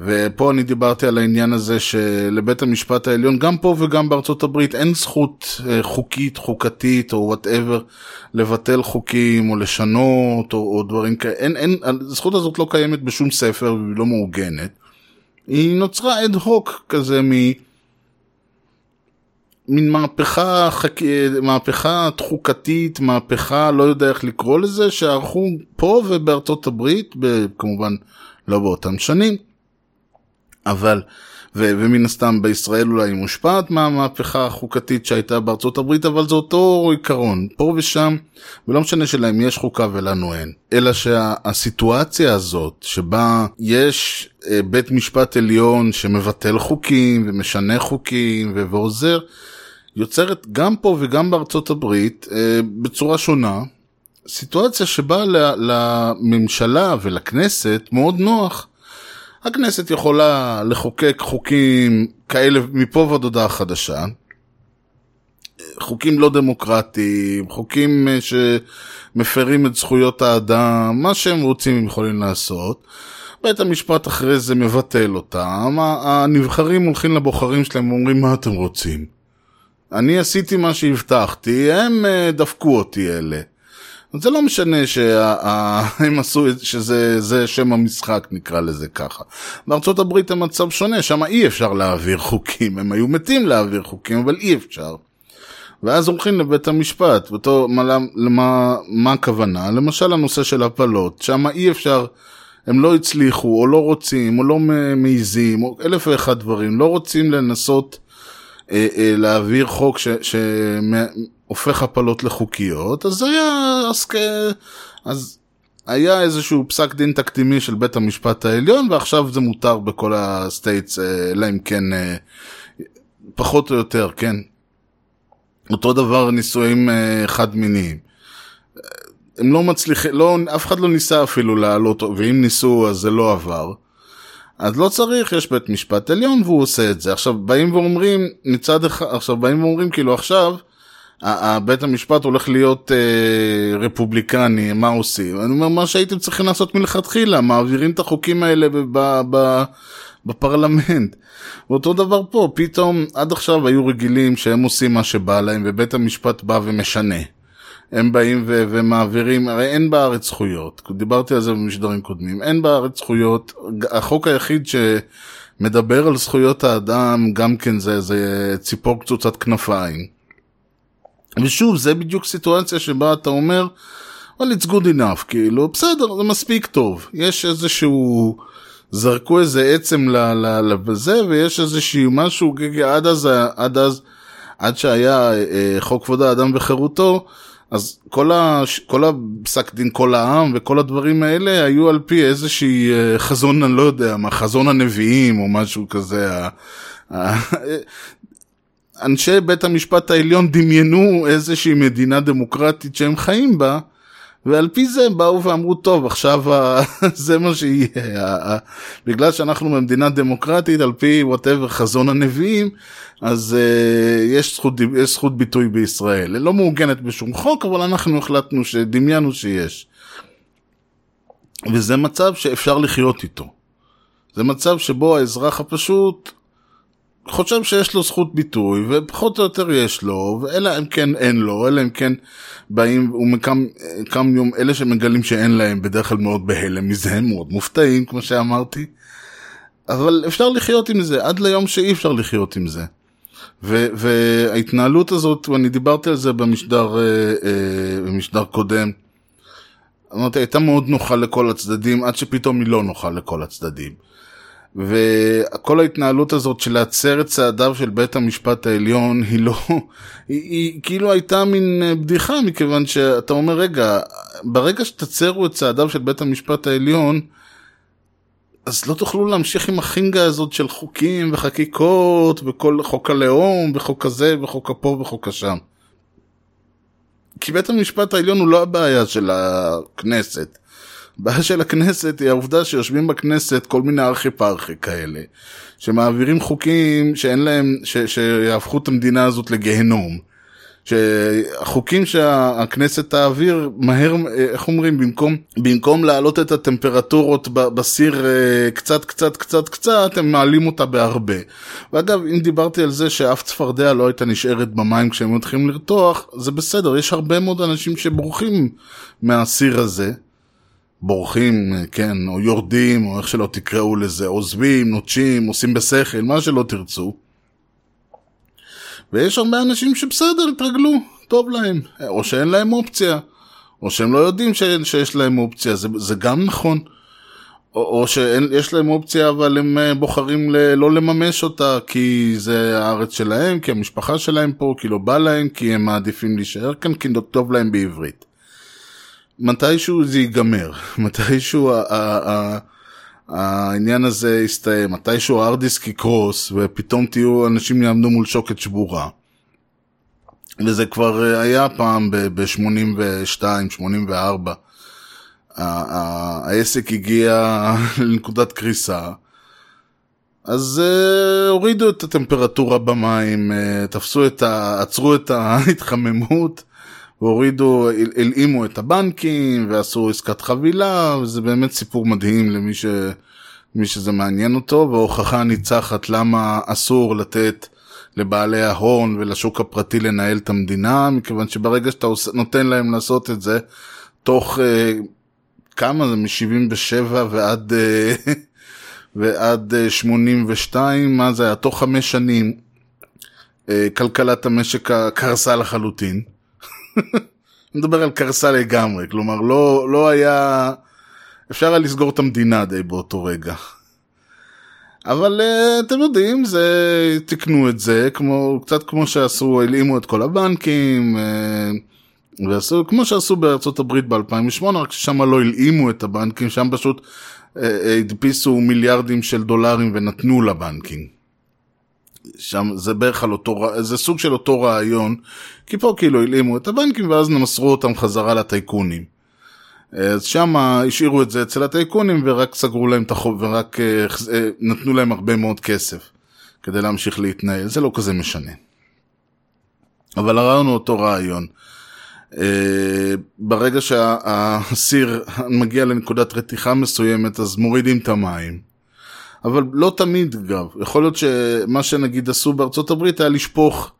ופה אני דיברתי על העניין הזה שלבית המשפט העליון, גם פה וגם בארצות הברית, אין זכות אה, חוקית, חוקתית או whatever לבטל חוקים או לשנות או, או דברים כאלה. אין, אין, הזכות הזאת לא קיימת בשום ספר והיא לא מעוגנת. היא נוצרה אד הוק כזה מ... מין מהפכה, חק... מהפכה תחוקתית, מהפכה, לא יודע איך לקרוא לזה, שערכו פה ובארצות הברית, כמובן לא באותם שנים. אבל, ו, ומן הסתם בישראל אולי היא מושפעת מהמהפכה החוקתית שהייתה בארצות הברית, אבל זה אותו עיקרון, פה ושם, ולא משנה שלהם יש חוקה ולנו אין. אלא שהסיטואציה הזאת, שבה יש אה, בית משפט עליון שמבטל חוקים ומשנה חוקים ועוזר, יוצרת גם פה וגם בארצות הברית אה, בצורה שונה. סיטואציה שבה לממשלה ולכנסת מאוד נוח הכנסת יכולה לחוקק חוקים כאלה מפה ועד הודעה חדשה, חוקים לא דמוקרטיים, חוקים אה, שמפרים את זכויות האדם, מה שהם רוצים הם יכולים לעשות. בית המשפט אחרי זה מבטל אותם, הנבחרים הולכים לבוחרים שלהם ואומרים מה אתם רוצים? אני עשיתי מה שהבטחתי, הם אה, דפקו אותי אלה. זה לא משנה שהם עשו, שזה שם המשחק נקרא לזה ככה. בארצות הברית המצב שונה, שם אי אפשר להעביר חוקים, הם היו מתים להעביר חוקים, אבל אי אפשר. ואז הולכים לבית המשפט, ואותו, מה, למה, מה הכוונה? למשל הנושא של הפלות, שם אי אפשר, הם לא הצליחו, או לא רוצים, או לא מעיזים, או אלף ואחד דברים, לא רוצים לנסות אה, אה, להעביר חוק ש, שהופך הפלות לחוקיות, אז היה, אז, אז היה איזשהו פסק דין תקדימי של בית המשפט העליון, ועכשיו זה מותר בכל ה states, אה, אלא אם כן, אה, פחות או יותר, כן. אותו דבר נישואים אה, חד מיניים. הם לא מצליחים, לא, אף אחד לא ניסה אפילו לעלות, ואם ניסו אז זה לא עבר. אז לא צריך, יש בית משפט עליון והוא עושה את זה. עכשיו באים ואומרים, מצד אחד, עכשיו באים ואומרים כאילו עכשיו, בית המשפט הולך להיות אה, רפובליקני, מה עושים? אני אומר, מה שהייתם צריכים לעשות מלכתחילה, מעבירים את החוקים האלה ב, ב, בפרלמנט. ואותו דבר פה, פתאום עד עכשיו היו רגילים שהם עושים מה שבא להם, ובית המשפט בא ומשנה. הם באים ו- ומעבירים, הרי אין בארץ זכויות, דיברתי על זה במשדרים קודמים, אין בארץ זכויות, החוק היחיד שמדבר על זכויות האדם גם כן זה, זה ציפור קצוצת כנפיים. ושוב, זה בדיוק סיטואציה שבה אתה אומר, well, it's good enough, כאילו, בסדר, זה מספיק טוב. יש איזשהו, זרקו איזה עצם לזה, ויש איזשהו משהו, עד אז, עד אז, עד שהיה אה, חוק כבוד האדם וחירותו, אז כל, הש... כל הפסק דין כל העם וכל הדברים האלה היו על פי איזושהי אה, חזון, אני לא יודע מה, חזון הנביאים או משהו כזה. אנשי בית המשפט העליון דמיינו איזושהי מדינה דמוקרטית שהם חיים בה, ועל פי זה הם באו ואמרו, טוב, עכשיו זה מה שיהיה. בגלל שאנחנו במדינה דמוקרטית, על פי whatever חזון הנביאים, אז uh, יש, זכות, יש זכות ביטוי בישראל. היא לא מעוגנת בשום חוק, אבל אנחנו החלטנו, דמיינו שיש. וזה מצב שאפשר לחיות איתו. זה מצב שבו האזרח הפשוט חושב שיש לו זכות ביטוי, ופחות או יותר יש לו, אלא אם כן אין לו, אלא אם כן באים, הוא מקם, קם יום, אלה שמגלים שאין להם בדרך כלל מאוד בהלם מזה, הם מאוד מופתעים, כמו שאמרתי. אבל אפשר לחיות עם זה, עד ליום שאי אפשר לחיות עם זה. ו- וההתנהלות הזאת, ואני דיברתי על זה במשדר, אה, אה, במשדר קודם, אמרתי, הייתה מאוד נוחה לכל הצדדים, עד שפתאום היא לא נוחה לכל הצדדים. וכל ההתנהלות הזאת של להצר את צעדיו של בית המשפט העליון היא לא, היא, היא כאילו הייתה מין בדיחה מכיוון שאתה אומר רגע, ברגע שתצרו את צעדיו של בית המשפט העליון, אז לא תוכלו להמשיך עם החינגה הזאת של חוקים וחקיקות וכל חוק הלאום וחוק הזה וחוק הפה וחוק השם. כי בית המשפט העליון הוא לא הבעיה של הכנסת. הבעיה של הכנסת היא העובדה שיושבים בכנסת כל מיני ארכי פרחי כאלה, שמעבירים חוקים שאין להם, ש, שיהפכו את המדינה הזאת לגיהנום. שהחוקים שהכנסת תעביר מהר, איך אומרים, במקום, במקום להעלות את הטמפרטורות בסיר אה, קצת קצת קצת קצת, הם מעלים אותה בהרבה. ואגב, אם דיברתי על זה שאף צפרדע לא הייתה נשארת במים כשהם מתחילים לרתוח, זה בסדר, יש הרבה מאוד אנשים שבורחים מהסיר הזה. בורחים, כן, או יורדים, או איך שלא תקראו לזה, עוזבים, נוטשים, עושים בשכל, מה שלא תרצו. ויש הרבה אנשים שבסדר, התרגלו, טוב להם, או שאין להם אופציה, או שהם לא יודעים ש... שיש להם אופציה, זה, זה גם נכון. או, או שיש להם אופציה אבל הם אה, בוחרים ל... לא לממש אותה כי זה הארץ שלהם, כי המשפחה שלהם פה, כי לא בא להם, כי הם מעדיפים להישאר כאן, כי טוב להם בעברית. מתישהו זה ייגמר, מתישהו העניין הזה יסתיים, מתישהו הארדיסק יקרוס ופתאום תהיו, אנשים יעמדו מול שוקת שבורה. וזה כבר היה פעם ב-82, 84. העסק הגיע לנקודת קריסה. אז uh, הורידו את הטמפרטורה במים, uh, תפסו את ה... עצרו את ההתחממות, והורידו, הלאימו את הבנקים ועשו עסקת חבילה, וזה באמת סיפור מדהים למי ש... מי שזה מעניין אותו, וההוכחה הניצחת למה אסור לתת לבעלי ההון ולשוק הפרטי לנהל את המדינה, מכיוון שברגע שאתה נותן להם לעשות את זה, תוך uh, כמה זה, מ-77 ועד, uh, ועד uh, 82, מה זה היה? תוך חמש שנים, uh, כלכלת המשק קרסה לחלוטין. אני מדבר על קרסה לגמרי, כלומר לא, לא היה, אפשר היה לסגור את המדינה די באותו רגע. אבל uh, אתם יודעים, זה, תיקנו את זה, כמו, קצת כמו שעשו, הלאימו את כל הבנקים, uh, ועשו, כמו שעשו בארצות הברית ב-2008, רק ששם לא הלאימו את הבנקים, שם פשוט אה, הדפיסו מיליארדים של דולרים ונתנו לבנקים. שם זה בערך על אותו, זה סוג של אותו רעיון, כי פה כאילו הלאימו את הבנקים ואז מסרו אותם חזרה לטייקונים. אז שם השאירו את זה אצל הטייקונים ורק סגרו להם את החוב ורק אה, אה, נתנו להם הרבה מאוד כסף כדי להמשיך להתנהל, זה לא כזה משנה. אבל הרעיון הוא אותו רעיון. אה, ברגע שהאסיר מגיע לנקודת רתיחה מסוימת אז מורידים את המים. אבל לא תמיד אגב, יכול להיות שמה שנגיד עשו בארצות הברית היה לשפוך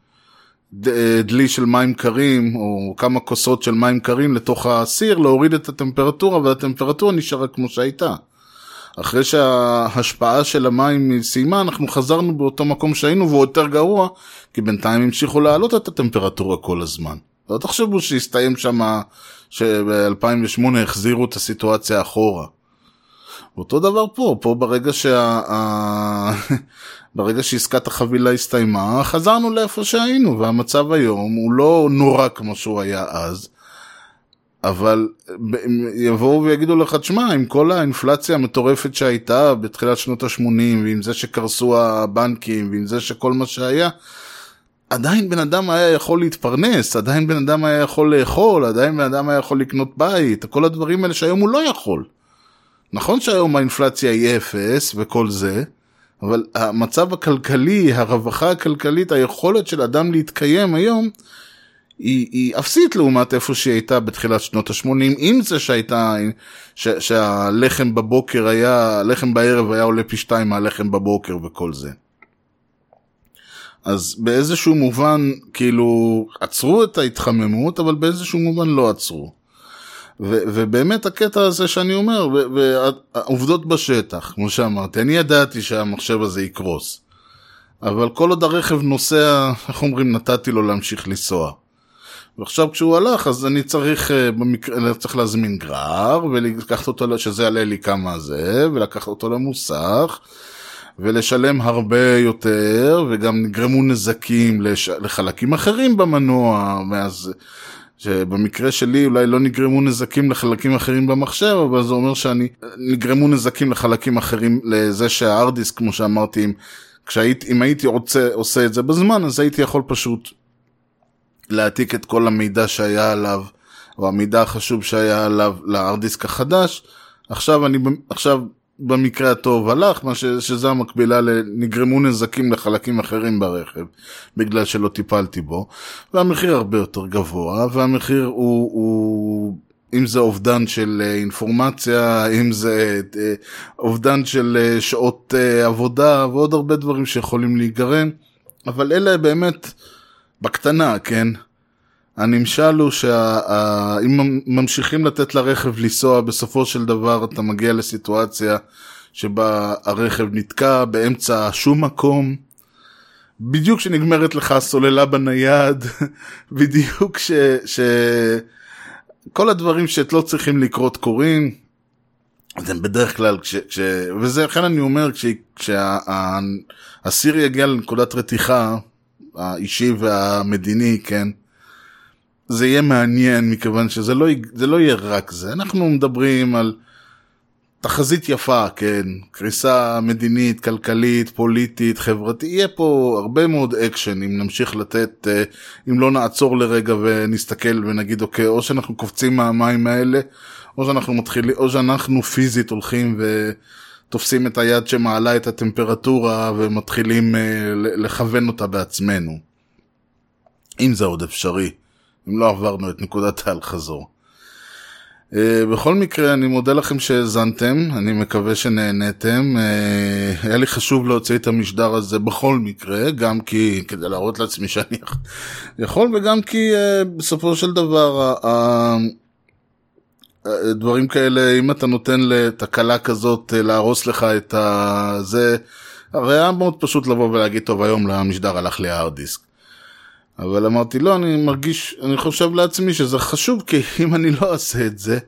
אה, דלי של מים קרים או כמה כוסות של מים קרים לתוך האסיר, להוריד את הטמפרטורה והטמפרטורה נשארה כמו שהייתה. אחרי שההשפעה של המים סיימה, אנחנו חזרנו באותו מקום שהיינו והוא יותר גרוע, כי בינתיים המשיכו להעלות את הטמפרטורה כל הזמן. לא תחשבו שהסתיים שם, שב-2008 החזירו את הסיטואציה אחורה. אותו דבר פה, פה ברגע שה... ברגע שעסקת החבילה הסתיימה, חזרנו לאיפה שהיינו, והמצב היום הוא לא נורא כמו שהוא היה אז, אבל יבואו ויגידו לך, תשמע, עם כל האינפלציה המטורפת שהייתה בתחילת שנות ה-80, ועם זה שקרסו הבנקים, ועם זה שכל מה שהיה, עדיין בן אדם היה יכול להתפרנס, עדיין בן אדם היה יכול לאכול, עדיין בן אדם היה יכול לקנות בית, כל הדברים האלה שהיום הוא לא יכול. נכון שהיום האינפלציה היא אפס וכל זה, אבל המצב הכלכלי, הרווחה הכלכלית, היכולת של אדם להתקיים היום, היא, היא אפסית לעומת איפה שהיא הייתה בתחילת שנות ה-80, עם זה שהייתה, ש, שהלחם בבוקר היה, הלחם בערב היה עולה פי שתיים מהלחם בבוקר וכל זה. אז באיזשהו מובן, כאילו, עצרו את ההתחממות, אבל באיזשהו מובן לא עצרו. ו- ובאמת הקטע הזה שאני אומר, והעובדות בשטח, כמו שאמרתי, אני ידעתי שהמחשב הזה יקרוס. אבל כל עוד הרכב נוסע, איך אומרים, נתתי לו להמשיך לנסוע. ועכשיו כשהוא הלך, אז אני צריך, אה, במקרה, צריך להזמין גרר, ולקחת אותו, שזה יעלה לי כמה זה, ולקחת אותו למוסך, ולשלם הרבה יותר, וגם נגרמו נזקים לש... לחלקים אחרים במנוע, ואז... שבמקרה שלי אולי לא נגרמו נזקים לחלקים אחרים במחשב, אבל זה אומר שאני, נגרמו נזקים לחלקים אחרים, לזה שההארד דיסק, כמו שאמרתי, אם, כשהיית, אם הייתי רוצה, עושה את זה בזמן, אז הייתי יכול פשוט להעתיק את כל המידע שהיה עליו, או המידע החשוב שהיה עליו להארד דיסק החדש. עכשיו אני, עכשיו במקרה הטוב הלך, מה ש, שזה המקבילה לנגרמו נזקים לחלקים אחרים ברכב, בגלל שלא טיפלתי בו, והמחיר הרבה יותר גבוה, והמחיר הוא, הוא אם זה אובדן של אה, אינפורמציה, אם זה אה, אובדן של אה, שעות עבודה, ועוד הרבה דברים שיכולים להיגרם, אבל אלה באמת בקטנה, כן? הנמשל הוא שאם ממשיכים לתת לרכב לנסוע, בסופו של דבר אתה מגיע לסיטואציה שבה הרכב נתקע באמצע שום מקום, בדיוק כשנגמרת לך הסוללה בנייד, בדיוק ש... ש... כל הדברים שלא צריכים לקרות קורים, אז הם בדרך כלל, כש... כש... וזה לכן אני אומר, כש... כשהאסיר יגיע לנקודת רתיחה, האישי והמדיני, כן, זה יהיה מעניין מכיוון שזה לא, זה לא יהיה רק זה. אנחנו מדברים על תחזית יפה, כן, קריסה מדינית, כלכלית, פוליטית, חברתית, יהיה פה הרבה מאוד אקשן אם נמשיך לתת, אה, אם לא נעצור לרגע ונסתכל ונגיד אוקיי, או שאנחנו קופצים מהמים האלה, או שאנחנו מתחילים, או שאנחנו פיזית הולכים ו... תופסים את היד שמעלה את הטמפרטורה ומתחילים uh, לכוון אותה בעצמנו. אם זה עוד אפשרי. אם לא עברנו את נקודת האל חזור. Uh, בכל מקרה, אני מודה לכם שהאזנתם, אני מקווה שנהנתם. Uh, היה לי חשוב להוציא את המשדר הזה בכל מקרה, גם כי, כדי להראות לעצמי שאני יכול, וגם כי uh, בסופו של דבר, דברים כאלה, אם אתה נותן לתקלה כזאת uh, להרוס לך את ה... זה, הרי היה מאוד פשוט לבוא ולהגיד, טוב, היום למשדר הלך לי הארד דיסק. אבל אמרתי, לא, אני מרגיש, אני חושב לעצמי שזה חשוב, כי אם אני לא אעשה את זה,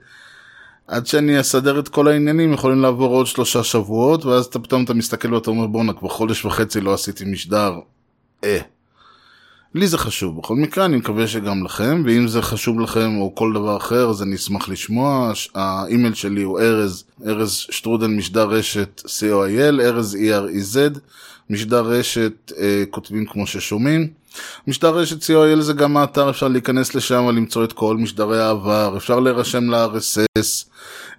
עד שאני אסדר את כל העניינים, יכולים לעבור עוד שלושה שבועות, ואז אתה פתאום אתה מסתכל ואתה אומר, בואנה, כבר חודש וחצי לא עשיתי משדר. אה. לי זה חשוב בכל מקרה, אני מקווה שגם לכם, ואם זה חשוב לכם או כל דבר אחר, אז אני אשמח לשמוע. האימייל שלי הוא ארז, ארז שטרודל משדר רשת co.il, ארז E-R-E-Z, משדר רשת אה, כותבים כמו ששומעים. משדר רשת co.il זה גם האתר, אפשר להיכנס לשם ולמצוא את כל משדרי העבר, אפשר להירשם ל-RSS,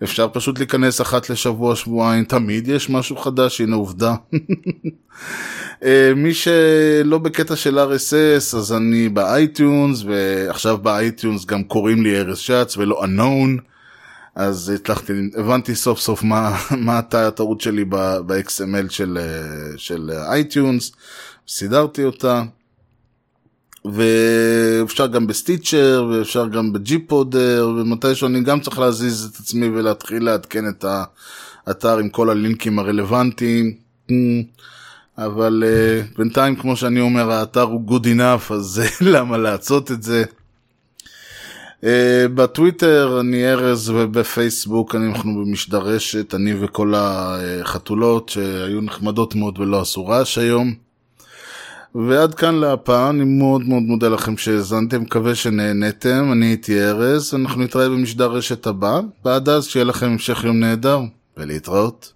אפשר פשוט להיכנס אחת לשבוע, שבועיים, תמיד יש משהו חדש, הנה עובדה. אה, מי שלא בקטע של RSS, אז אני ב iTunes, ועכשיו ב iTunes גם קוראים לי ארז שץ ולא unknown, אז הצלחתי, הבנתי סוף סוף מה, מה הטעות שלי ב-XML של, אה, של iTunes, סידרתי אותה. ואפשר גם ב Stitcher, ואפשר גם ב gPodder, ומתישהו אני גם צריך להזיז את עצמי ולהתחיל לעדכן את האתר עם כל הלינקים הרלוונטיים. אבל אה, בינתיים, כמו שאני אומר, האתר הוא good enough, אז למה לעשות את זה? Uh, בטוויטר אני ארז ובפייסבוק אנחנו במשדרשת, אני וכל החתולות שהיו נחמדות מאוד ולא עשו רעש היום. ועד כאן להפעם, אני מאוד מאוד מודה לכם שהאזנתם, מקווה שנהנתם, אני הייתי ארז, אנחנו נתראה במשדר רשת הבא, ועד אז שיהיה לכם המשך יום נהדר, ולהתראות.